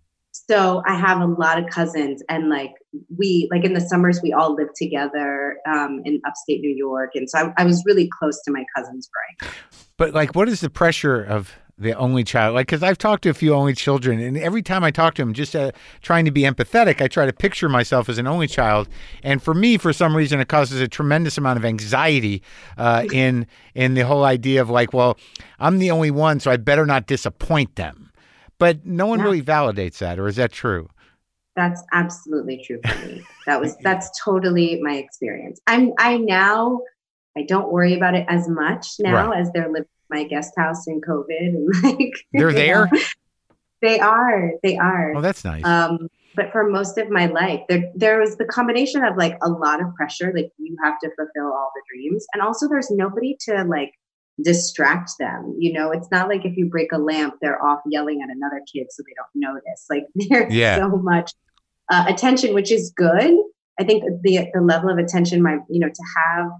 So I have a lot of cousins and like we like in the summers we all lived together um, in upstate New York. And so I, I was really close to my cousins growing. But like, what is the pressure of the only child? Like, because I've talked to a few only children, and every time I talk to them, just uh, trying to be empathetic, I try to picture myself as an only child. And for me, for some reason, it causes a tremendous amount of anxiety uh, in in the whole idea of like, well, I'm the only one, so I better not disappoint them. But no one Yeah. really validates that, or is that true? That's absolutely true for me. That was that's totally my experience. I'm I now I don't worry about it as much now Right. as they're living in my guest house in COVID and like They're there? know, they are. They are. Oh, that's nice. Um, but for most of my life, there there was the combination of like a lot of pressure, like you have to fulfill all the dreams, and also there's nobody to like distract them. You know, it's not like if you break a lamp, they're off yelling at another kid so they don't notice. Like there's Yeah. so much uh, attention, which is good. I think the the level of attention, my you know, to have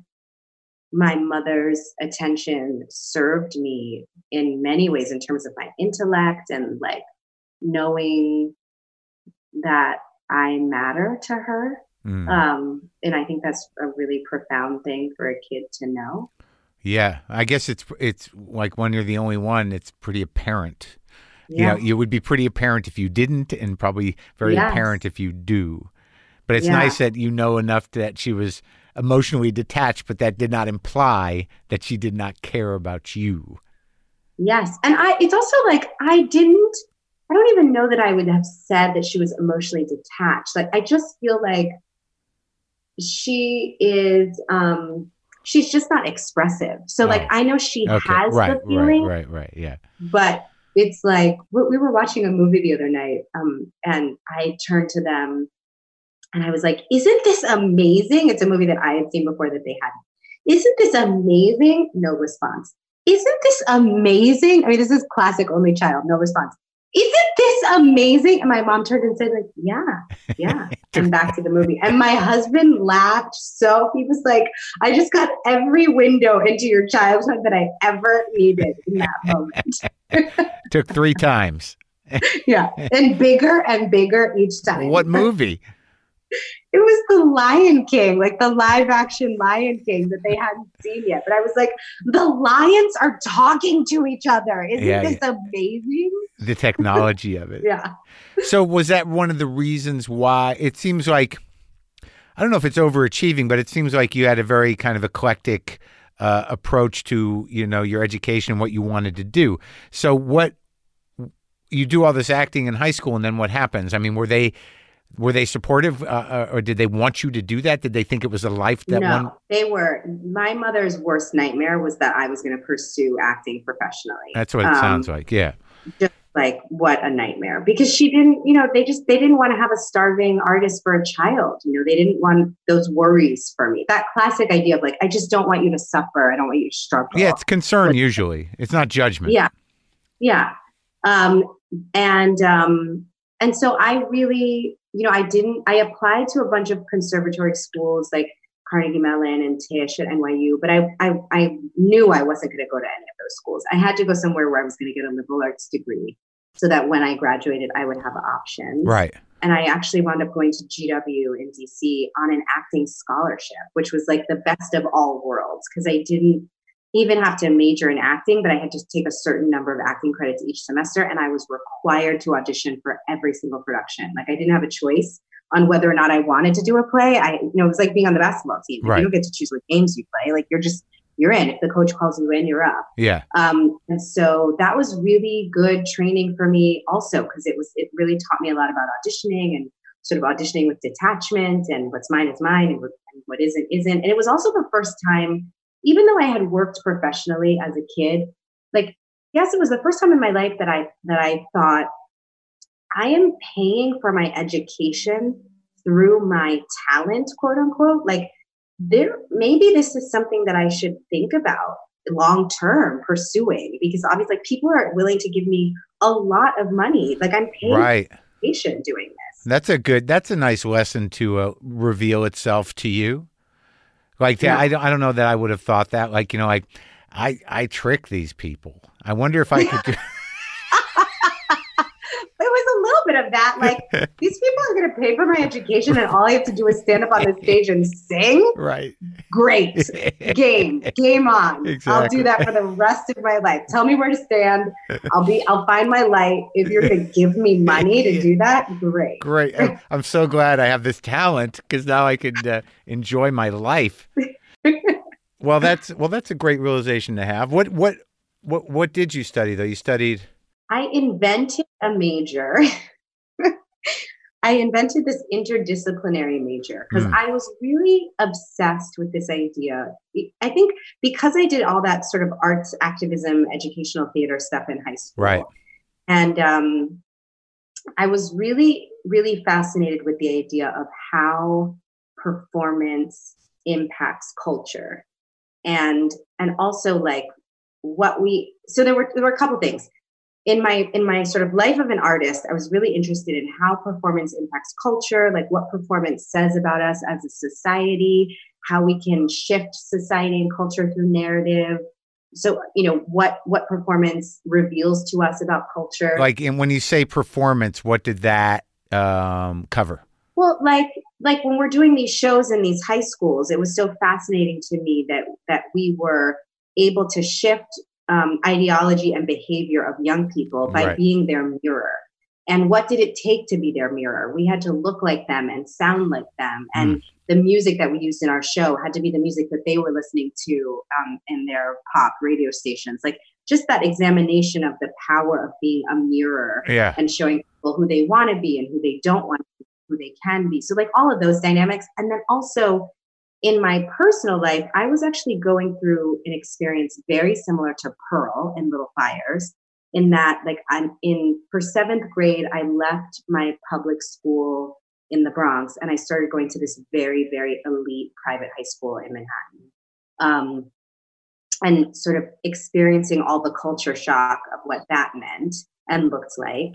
my mother's attention served me in many ways in terms of my intellect and like knowing that I matter to her. Mm. Um, and I think that's a really profound thing for a kid to know. Yeah, I guess it's it's like when you're the only one, it's pretty apparent. You Yeah. know, it would be pretty apparent if you didn't, and probably very Yes. apparent if you do. But it's Yeah. nice that you know enough that she was emotionally detached, but that did not imply that she did not care about you. Yes. And I it's also like I didn't I don't even know that I would have said that she was emotionally detached. Like I just feel like she is um she's just not expressive. So like Oh. I know she Okay, has right, the feeling, right, right, right. Yeah, but it's like we we were watching a movie the other night um and I turned to them and I was like, "Isn't this amazing?" It's a movie that I had seen before that they hadn't. Isn't this amazing? No response. Isn't this amazing? I mean, this is classic only child, no response. Isn't this amazing? And my mom turned and said, like, yeah, yeah. and back to the movie. And my husband laughed so he was like, I just got every window into your childhood that I ever needed in that moment. took three times. yeah. And bigger and bigger each time. what movie? It was the Lion King, like the live action Lion King that they hadn't seen yet. But I was like, the lions are talking to each other. Isn't Yeah, this amazing? The technology of it. Yeah. So was that one of the reasons why it seems like I don't know if it's overachieving, but it seems like you had a very kind of eclectic uh, approach to you know your education and what you wanted to do. So what you do all this acting in high school, and then what happens? I mean, were they were they supportive, uh, uh, or did they want you to do that? Did they think it was a life that no, one? they were. My mother's worst nightmare was that I was going to pursue acting professionally. That's what it Um, sounds like. Yeah, just like what a nightmare because she didn't you know they just they didn't want to have a starving artist for a child you know they didn't want those worries for me that classic idea of like i just don't want you to suffer i don't want you to struggle yeah. It's concern usually. It's not judgment. yeah yeah um and um and so i really you know i didn't i applied to a bunch of conservatory schools like carnegie mellon and tisch at nyu but i i, I knew i wasn't going to go to any of those schools i had to go somewhere where i was going to get a liberal arts degree so that when i graduated i would have options Right. and I actually wound up going to GW in DC on an acting scholarship, which was like the best of all worlds because I didn't even have to major in acting, but I had to take a certain number of acting credits each semester, and I was required to audition for every single production. Like I didn't have a choice on whether or not I wanted to do a play. I, you know, it was like being on the basketball team. Right. You don't get to choose what games you play. Like you're just you're in. If the coach calls you in, you're up. Yeah. Um, and so that was really good training for me also because it was it really taught me a lot about auditioning and sort of auditioning with detachment and what's mine is mine and what, and what isn't isn't. And it was also the first time, even though I had worked professionally as a kid, like yes, it was the first time in my life that I that I thought I am paying for my education through my talent, quote unquote. Like there maybe this is something that I should think about long term pursuing because obviously like, people are willing to give me a lot of money. Like I'm paying Right. for education doing this. That's a good. That's a nice lesson to uh, reveal itself to you. Like Yeah. I, don't, I don't know that I would have thought that. Like you know, like I I trick these people. I wonder if I could. do It was a little bit of that. Like these people are going to pay for my education, and all I have to do is stand up on the stage and sing. right. Great game, game on. I'll do that for the rest of my life. Tell me where to stand. I'll be. I'll find my light. If you're going to give me money to do that, great. Great. I'm- I'm so glad I have this talent because now I could uh, enjoy my life. well, that's well, that's a great realization to have. What what what what did you study though? You studied. I invented a major. I invented this interdisciplinary major because Hmm. I was really obsessed with this idea. I think because I did all that sort of arts activism, educational theater stuff in high school. Right. And um, I was really, really fascinated with the idea of how performance impacts culture. And and also like what we so there were there were a couple things in my in my sort of life of an artist i was really interested in how performance impacts culture like what performance says about us as a society how we can shift society and culture through narrative. So, you know, what what performance reveals to us about culture. Like, and when you say performance, what did that um, cover? Well, like like when we're doing these shows in these high schools, it was so fascinating to me that that we were able to shift um, ideology and behavior of young people by Right. being their mirror. And what did it take to be their mirror? We had to look like them and sound like them. And the music that we used in our show had to be the music that they were listening to um, in their pop radio stations. Like just that examination of the power of being a mirror Yeah. and showing people who they want to be and who they don't want to be, who they can be. So, like all of those dynamics. And then also in my personal life, I was actually going through an experience very similar to Pearl in Little Fires, in that, like, I'm in for seventh grade, I left my public school in the Bronx and I started going to this very, very elite private high school in Manhattan. Um, and sort of experiencing all the culture shock of what that meant and looked like.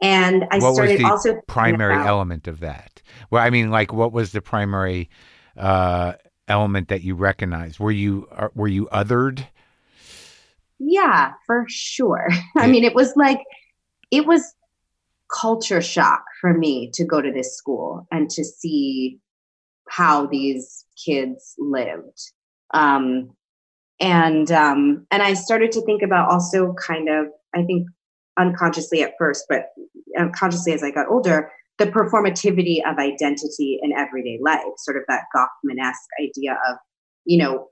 And I what was started the also primary about- element of that? Well, I mean, like, what was the primary uh, element that you recognize? Were you uh, were you othered? Yeah, for sure. I mean, it was like, it was culture shock for me to go to this school and to see how these kids lived. Um, and um, and I started to think about also kind of, I think unconsciously at first, but unconsciously as I got older, the performativity of identity in everyday life, sort of that Goffman-esque idea of, you know,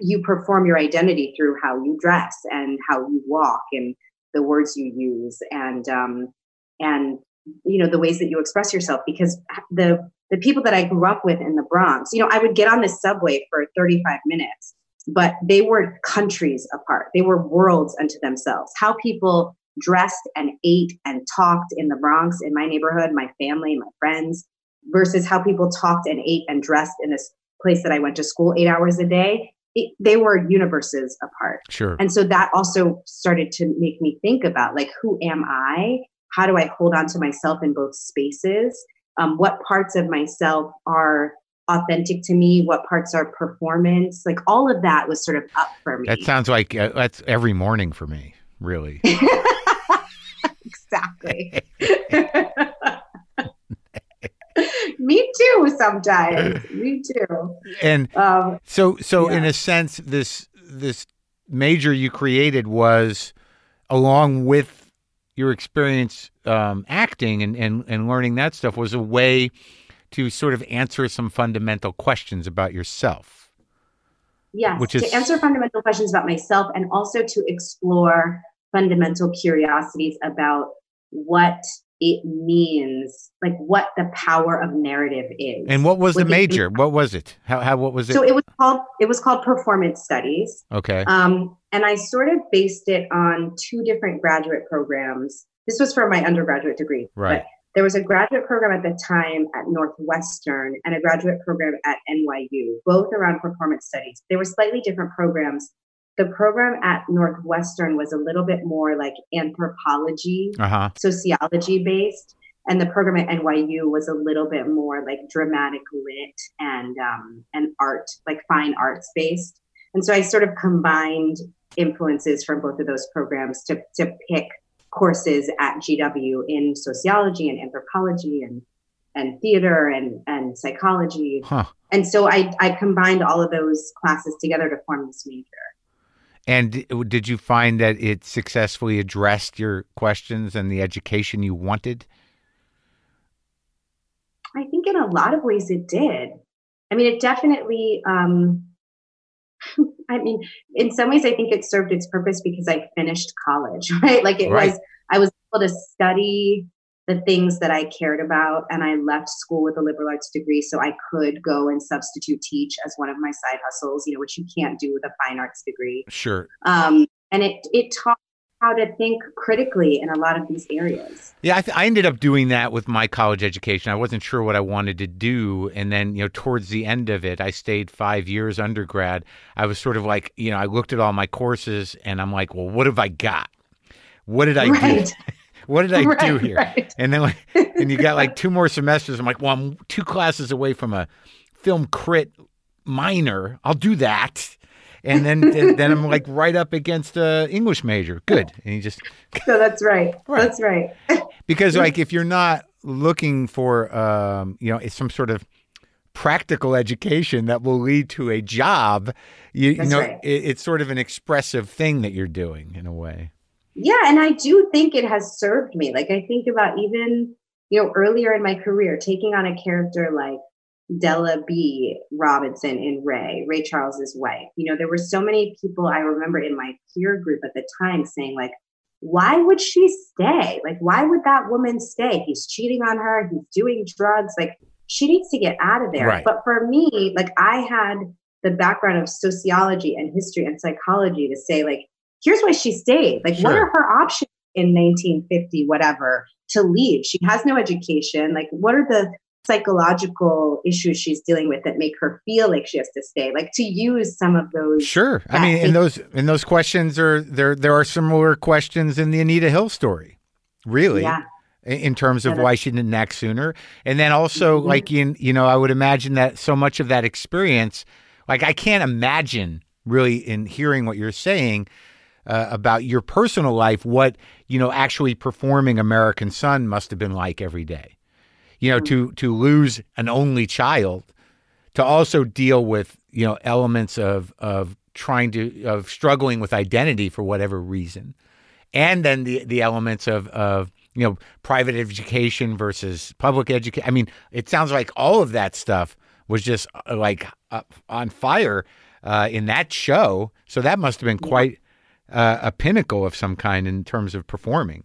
you perform your identity through how you dress and how you walk and the words you use and um, and you know the ways that you express yourself because the the people that I grew up with in the Bronx, you know, I would get on the subway for 35 minutes, but they were countries apart. They were worlds unto themselves. How people dressed and ate and talked in the Bronx, in my neighborhood, my family, my friends, versus how people talked and ate and dressed in this place that I went to school eight hours a day. It, they were universes apart. Sure. And so that also started to make me think about like, who am I? How do I hold on to myself in both spaces? Um, what parts of myself are authentic to me? What parts are performance? Like all of that was sort of up for me. That sounds like uh, that's every morning for me, really. exactly. me too, sometimes. me too. and Um, so, so in a sense, this this major you created was along with your experience um, acting and, and and learning that stuff was a way to sort of answer some fundamental questions about yourself. Yes, Which to answer fundamental questions about myself and also to explore fundamental curiosities about what it means, like what the power of narrative is. And what was the the- major? What was it? How how what was it? so it was called it was called performance studies. okay. Um, and I sort of based it on two different graduate programs. This was for my undergraduate degree. Right. But there was a graduate program at the time at Northwestern and a graduate program at NYU, both around performance studies. They were slightly different programs. The program at Northwestern was a little bit more like anthropology, Uh huh. sociology based. And the program at NYU was a little bit more like dramatic lit and um, and art, like fine arts based. And so I sort of combined influences from both of those programs to to pick courses at GW in sociology and anthropology and and theater and and psychology. Huh. And so I I combined all of those classes together to form this major. And did you find that it successfully addressed your questions and the education you wanted? I think in a lot of ways it did. I mean, it definitely, um, I mean, in some ways, I think it served its purpose because I finished college, right? Like it Right. was, I was able to study the things that I cared about, and I left school with a liberal arts degree so I could go and substitute teach as one of my side hustles, you know, which you can't do with a fine arts degree. Sure. Um, and it it taught how to think critically in a lot of these areas. Yeah, I, th- I ended up doing that with my college education. I wasn't sure what I wanted to do, and then you know, towards the end of it, I stayed five years undergrad. I was sort of like, you know, I looked at all my courses, and I'm like, well, what have I got? What did I do? Right. What did I do here? right. And then, like, and you got like two more semesters. I'm like, well, I'm two classes away from a film crit minor. I'll do that. And then then, I'm like right up against a English major. Good. And you just So that's right. Right. That's right. because like if you're not looking for um, you know it's some sort of practical education that will lead to a job, you, you know right. it, it's sort of an expressive thing that you're doing in a way. Yeah, and I do think it has served me. Like I think about even, you know, earlier in my career, taking on a character like Della Bea Robinson in Ray, Ray Charles's wife. You know, there were so many people I remember in my peer group at the time saying, like, why would she stay? Like, why would that woman stay? He's cheating on her, he's doing drugs. Like, she needs to get out of there. Right. But for me, like, I had the background of sociology and history and psychology to say, like, here's why she stayed. Like, what are her options in 1950, whatever, to leave? She has no education. Like, what are the psychological issues she's dealing with that make her feel like she has to stay? Like, to use some of those. Sure. I mean, and those and those questions are there. There are similar questions in the Anita Hill story, really, Yeah. in, in terms of Yeah, why she didn't act sooner. And then also, Mhm. like in you know, I would imagine that so much of that experience, like I can't imagine really in hearing what you're saying uh, about your personal life, what you know, actually performing American Son must have been like every day. You know, to to lose an only child to also deal with you know elements of of trying to of struggling with identity for whatever reason. And then the the elements of of you know private education versus public education i mean it sounds like all of that stuff was just uh, like up on fire uh, in that show. So that must have been quite uh, a pinnacle of some kind in terms of performing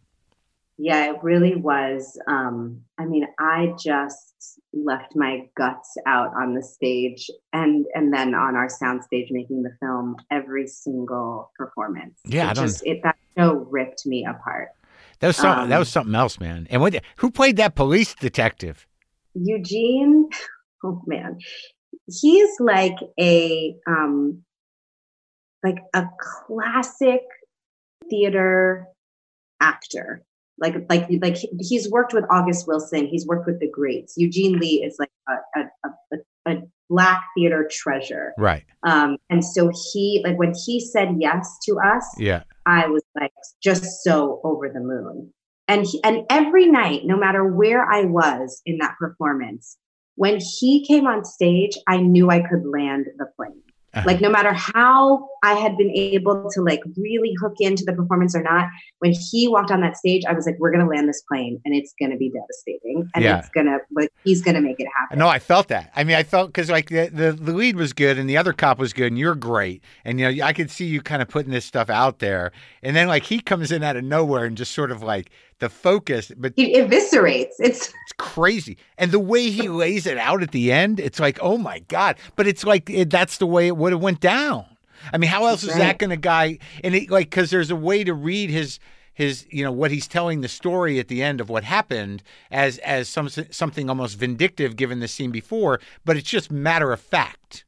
Yeah, it really was. Um, I mean, I just left my guts out on the stage and and then on our soundstage making the film every single performance. Yeah, I don't- just it that show ripped me apart. that was some, that Um, was something else man and what who played that police detective Eugene, oh man, he's like a um, like a classic theater actor. Like like like he's worked with August Wilson. He's worked with the greats. Eugene Lee is like a a, a, a black theater treasure. right Um, and so he like when he said yes to us, yeah I was like just so over the moon. And he, and every night, no matter where I was in that performance, when he came on stage, I knew I could land the plane. Uh-huh. Like no matter how I had been able to like really hook into the performance or not, when he walked on that stage, I was like, "We're gonna land this plane, and it's gonna be devastating, and Yeah. it's gonna like he's gonna make it happen." No, I felt that. I mean, I felt because like the, the the lead was good and the other cop was good and you're great and you know I could see you kind of putting this stuff out there and then like he comes in out of nowhere and just sort of like the focus, but He eviscerates. It's it's crazy and the way he lays it out at the end, it's like oh my god! But it's like it, that's the way it would have went down. I mean, how else is That's that going to guy? And it, like because there's a way to read his his you know what he's telling the story at the end of what happened as as some something almost vindictive given the scene before, but it's just matter of fact.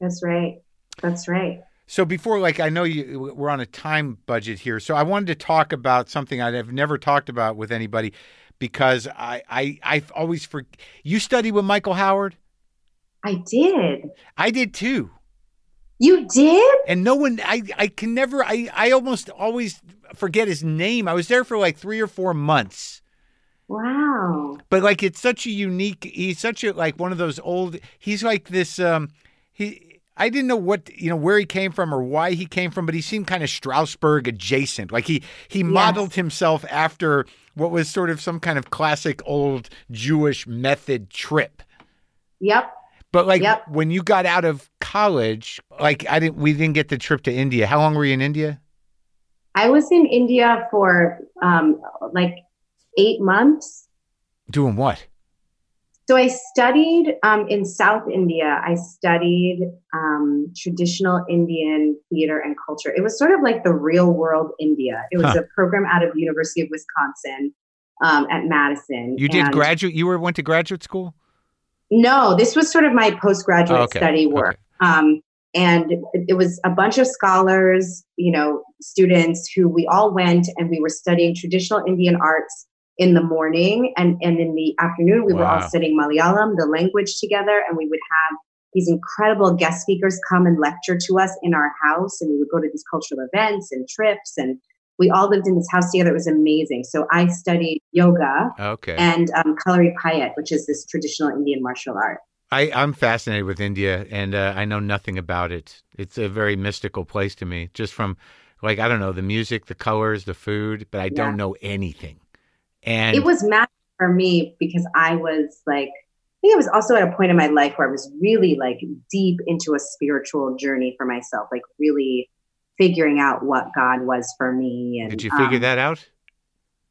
that's right. That's right. So before, like, I know you, we're on a time budget here, so I wanted to talk about something I've never talked about with anybody because I I I've always for you studied with Michael Howard. I did. I did too. You did? and no one I, I can never I, I almost always forget his name i was there for like three or four months Wow. but like it's such a unique he's such a like one of those old he's like this um he i didn't know what you know where he came from or why he came from but he seemed kind of strasberg adjacent like he he modeled himself after what was sort of some kind of classic old jewish method trip Yep. but like Yep. when you got out of college like i didn't we didn't get the trip to india how long were you in india I was in India for um, like eight months. doing what So I studied um, in South India. I studied um, traditional Indian theater and culture. It was sort of like the real world India. It was Huh. a program out of University of Wisconsin um, at Madison. You did And- graduate. You were went to graduate school. No, this was sort of my postgraduate Oh, okay. study work. Okay. Um, and it, it was a bunch of scholars, you know, students who we all went and we were studying traditional Indian arts in the morning. And, and in the afternoon, we were all Wow. studying Malayalam, the language together, and we would have these incredible guest speakers come and lecture to us in our house, and we would go to these cultural events and trips, and we all lived in this house together. It was amazing. So I studied yoga Okay. and um, Kalari Payat, which is this traditional Indian martial art. I, I'm fascinated with India, and uh, I know nothing about it. It's a very mystical place to me, just from like I don't know the music, the colors, the food, but I don't know anything. And it was magic for me because I was like, I think I was also at a point in my life where I was really like deep into a spiritual journey for myself, like really figuring out what God was for me. And did you figure um, that out?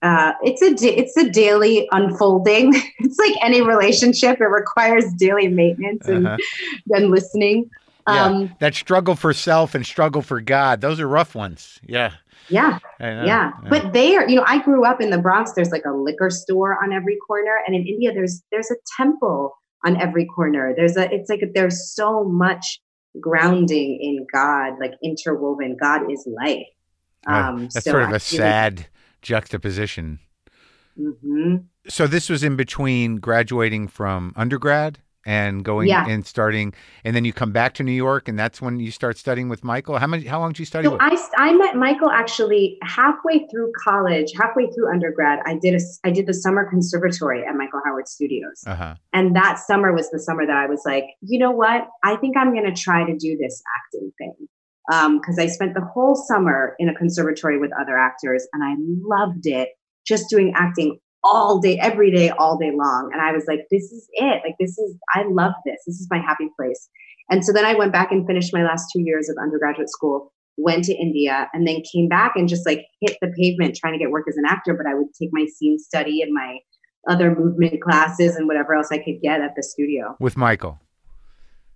Uh, it's a da- it's a daily unfolding. it's like any relationship; it requires daily maintenance and, Uh-huh. and Yeah. Um, That struggle for self and struggle for God; those are rough ones. Yeah. yeah, know. yeah. But they are, you know, I grew up in the Bronx. There's like a liquor store on every corner, and in India, there's there's a temple on every corner. There's a, it's like there's so much grounding in God, like interwoven. God is life. Right. Um, That's so sort of I a sad juxtaposition. mhm. So this was in between graduating from undergrad and going Yeah. and starting, and then you come back to New York, and that's when you start studying with Michael. How many? How long did you study So with? I, I met Michael actually halfway through college, halfway through undergrad. I did a I did the summer conservatory at Michael Howard Studios, Uh huh. and that summer was the summer that I was like, you know what? I think I'm going to try to do this acting thing because I spent the whole summer in a conservatory with other actors, and I loved it. Just doing acting all day, every day, all day long, and I was like, this is it. Like this is I love this. This is my happy place. And so then I went back and finished my last two years of undergraduate school went to India and then came back and just like hit the pavement trying to get work as an actor. But I would take my scene study and my other movement classes and whatever else I could get at the studio With Michael.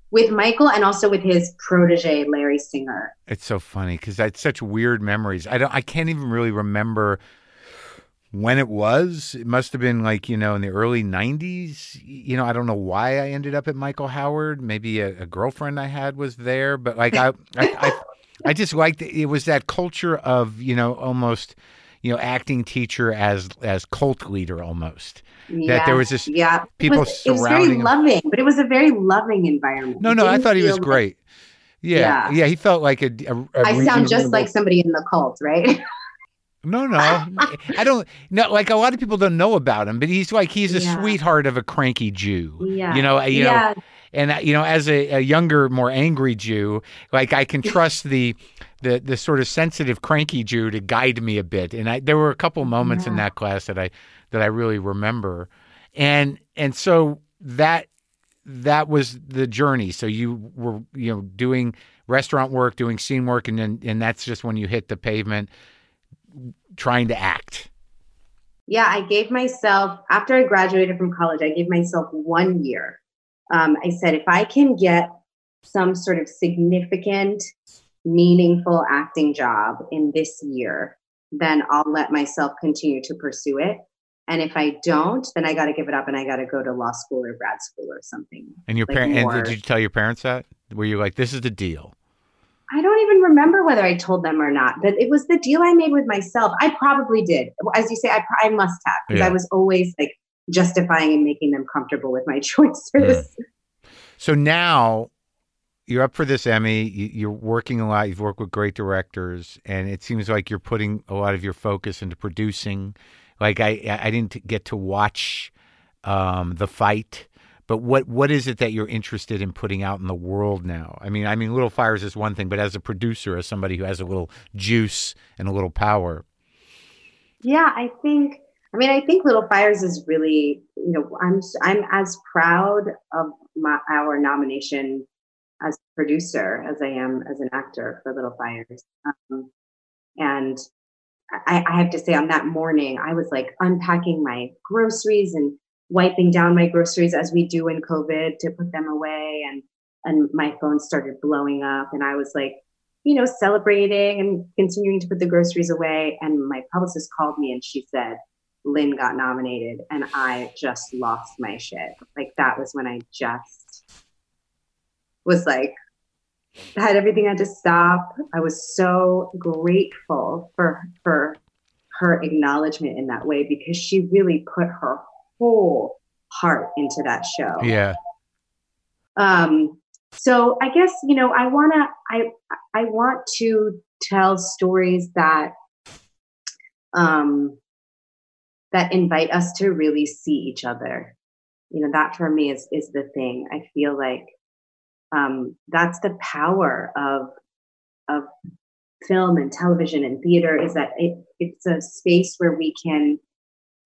with Michael and also with his protege, Larry Singer. It's so funny because I had such weird memories. I don't. I can't even really remember when it was. It must have been like you know in the early '90s. You know, I don't know why I ended up at Michael Howard. Maybe a, a girlfriend I had was there, but like I, I, I, I just liked it. it was that culture of you know almost you know acting teacher as as cult leader almost. Yeah, there was this- yeah people it was, it was very him. loving, but it was a very loving environment. No, no, I thought he was feel like- great. Yeah, yeah, Yeah. he felt like a. a, a I sound just like somebody in the cult, right? No, no, I don't. No, like a lot of people don't know about him, but he's like he's a Yeah. sweetheart of a cranky Jew. yeah, You know, you know, and uh, you know, as a, a younger, more angry Jew, like I can trust the, the the sort of sensitive, cranky Jew to guide me a bit. And I, there were a couple moments in that class that I that I really remember, and and so that that was the journey. So you were you know doing restaurant work, doing scene work, and then and that's just when you hit the pavement, trying to act. yeah. I gave myself after I graduated from college. I gave myself one year. Um, I said if I can get some sort of significant, meaningful acting job in this year, then I'll let myself continue to pursue it. And if I don't, then I got to give it up and I got to go to law school or grad school or something. And your Like parents, and did you tell your parents that? Were you like, this is the deal? I don't even remember whether I told them or not, but it was the deal I made with myself. I probably did. As you say, I, I must have because Yeah. I was always like justifying and making them comfortable with my choices. So now you're up for this Emmy. You, you're working a lot. You've worked with great directors, and it seems like you're putting a lot of your focus into producing. Like I, I didn't get to watch um, the fight, but what what is it that you're interested in putting out in the world now? I mean, I mean, Little Fires is one thing, but as a producer, as somebody who has a little juice and a little power, Yeah, I think. I mean, I think Little Fires is really, you know, I'm I'm as proud of my our nomination as producer as I am as an actor for Little Fires. Um, and I, I have to say, on that morning, I was like unpacking my groceries and wiping down my groceries as we do in COVID to put them away, and and my phone started blowing up, and I was like, you know, celebrating and continuing to put the groceries away. And my publicist called me and she said, Lynn got nominated. And I just lost my shit. Like that was when I just was like, had everything had to stop. I was so grateful for for her acknowledgement in that way because she really put her whole heart into that show yeah, um so I guess you know I wanna I I want to tell stories that um that invite us to really see each other. You know that for me is is the thing. I feel like um, that's the power of of film and television and theater is that it, it's a space where we can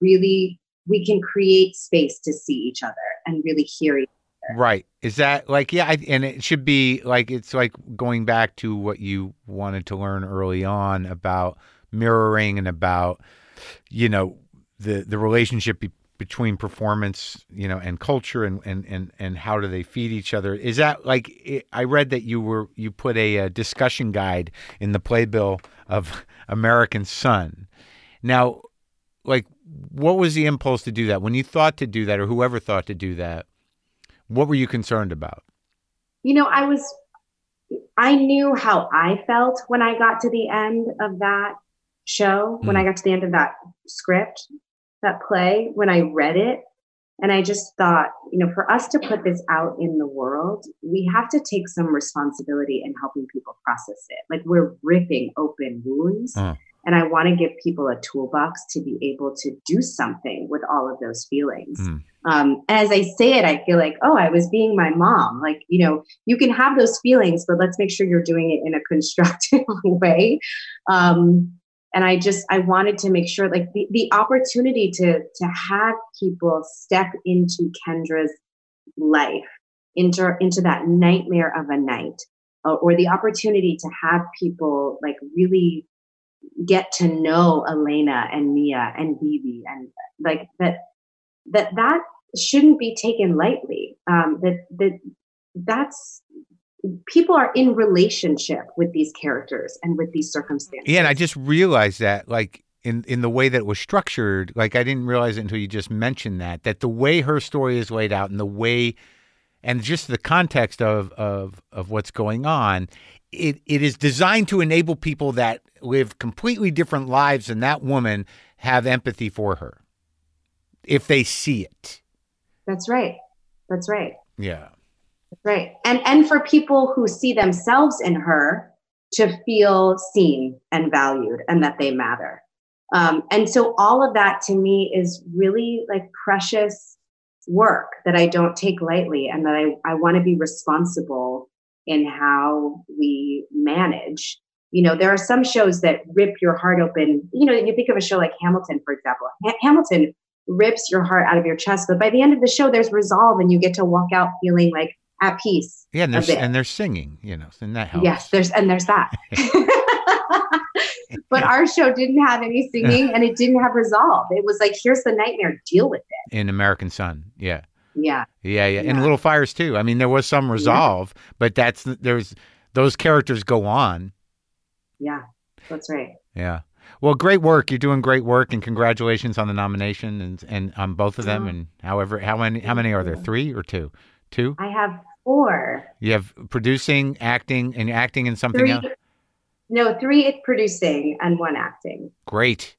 really we can create space to see each other and really hear each other. Right. Is that like yeah, I, and it should be like it's like going back to what you wanted to learn early on about mirroring and about you know the the relationship be, between performance, you know, and culture and and and and how do they feed each other? Is that like I read that you were you put a, a discussion guide in the playbill of American Son. Now, like what was the impulse to do that? When you thought to do that or whoever thought to do that, what were you concerned about? You know, I was I knew how I felt when I got to the end of that show, mm. when I got to the end of that script that play when I read it. And I just thought, you know, for us to put this out in the world, we have to take some responsibility in helping people process it. Like we're ripping open wounds. Uh. And I want to give people a toolbox to be able to do something with all of those feelings. Mm. Um, as I say it, I feel like, oh, I was being my mom. Like, you know, you can have those feelings, but let's make sure you're doing it in a constructive way. Um, and i just i wanted to make sure like the, the opportunity to to have people step into kendra's life into into that nightmare of a night uh, or the opportunity to have people like really get to know elena and mia and Bebe and like that that that shouldn't be taken lightly um that that that's people are in relationship with these characters and with these circumstances. Yeah, and I just realized that, like in in the way that it was structured, like I didn't realize it until you just mentioned that that the way her story is laid out and the way and just the context of of of what's going on, it it is designed to enable people that live completely different lives than that woman have empathy for her if they see it. That's right. That's right. Yeah. That's Right. And and for people who see themselves in her to feel seen and valued and that they matter. Um, and so all of that to me is really like precious work that I don't take lightly and that I, I want to be responsible in how we manage. You know, there are some shows that rip your heart open. You know, you think of a show like Hamilton, for example. Ha- Hamilton rips your heart out of your chest, but by the end of the show, there's resolve and you get to walk out feeling like at peace. Yeah, and they're, and they're singing, you know, and that helps. Yes, there's and there's that. but our show didn't have any singing and it didn't have resolve. It was like, here's the nightmare, deal with it. In American Son, yeah. Yeah. Yeah, yeah. And Little Fires too. I mean, there was some resolve, yeah. but that's there's those characters go on. Yeah, that's right. Yeah. Well, great work. You're doing great work, and congratulations on the nomination and and on both of them. And however, how many how many are there? Three or two? Two? I have four. You have producing, acting, and acting in something three, else? No, three producing and one acting. Great.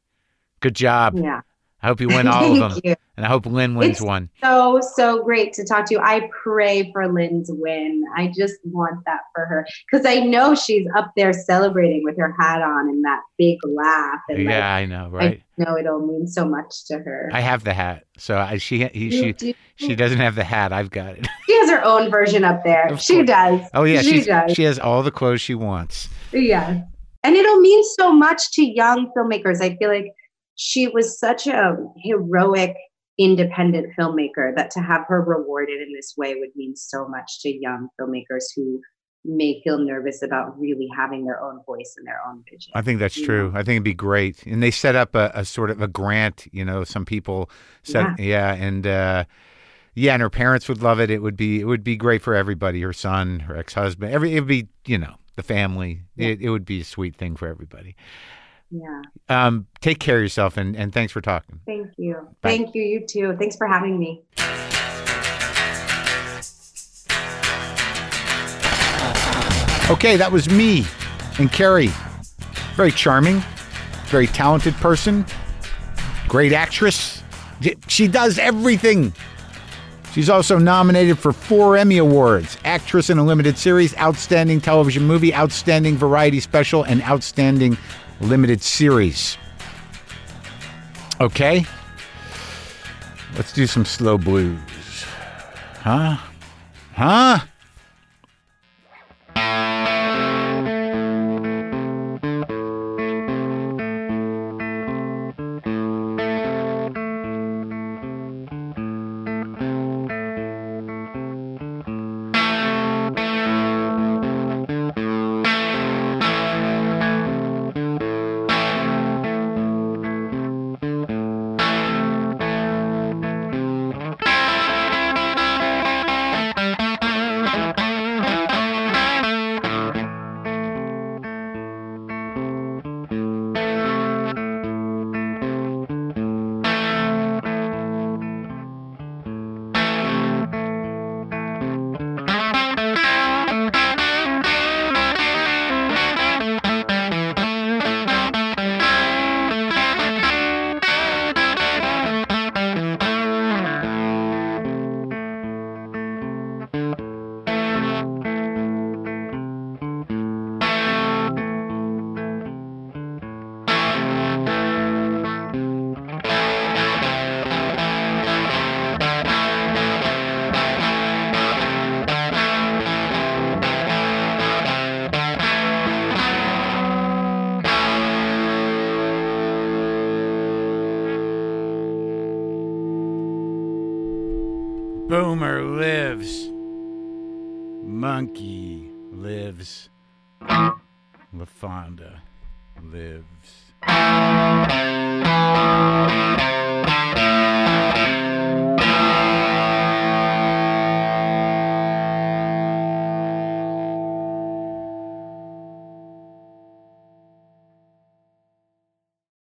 Good job. Yeah. I hope you win all of them. You. And I hope Lynn wins it's one. So, so great to talk to you. I pray for Lynn's win. I just want that for her because I know she's up there celebrating with her hat on and that big laugh. And yeah, like, I know, right? I know it'll mean so much to her. I have the hat. So I, she, he, she, do. she doesn't have the hat. I've got it. She has her own version up there. She does. Oh, yeah. She does. She has all the clothes she wants. Yeah. And it'll mean so much to young filmmakers. I feel like she was such a heroic independent filmmaker that to have her rewarded in this way would mean so much to young filmmakers who may feel nervous about really having their own voice and their own vision. I think that's true. Know? I think it'd be great. And they set up a, a, sort of a grant, you know, some people said, yeah, yeah and, uh, yeah, and her parents would love it. It would be, it would be great for everybody. Her son, her ex-husband, every, it would be, you know, the family. Yeah. It, it would be a sweet thing for everybody. Yeah. Um, take care of yourself and, and thanks for talking. Thank you. Bye. Thank you. You too. Thanks for having me. Okay, that was me and Kerry. Very charming, very talented person, great actress. She does everything. She's also nominated for four Emmy Awards Actress in a Limited Series, Outstanding Television Movie, Outstanding Variety Special, and Outstanding Limited Series. Okay? Let's do some slow blues. Huh? Huh?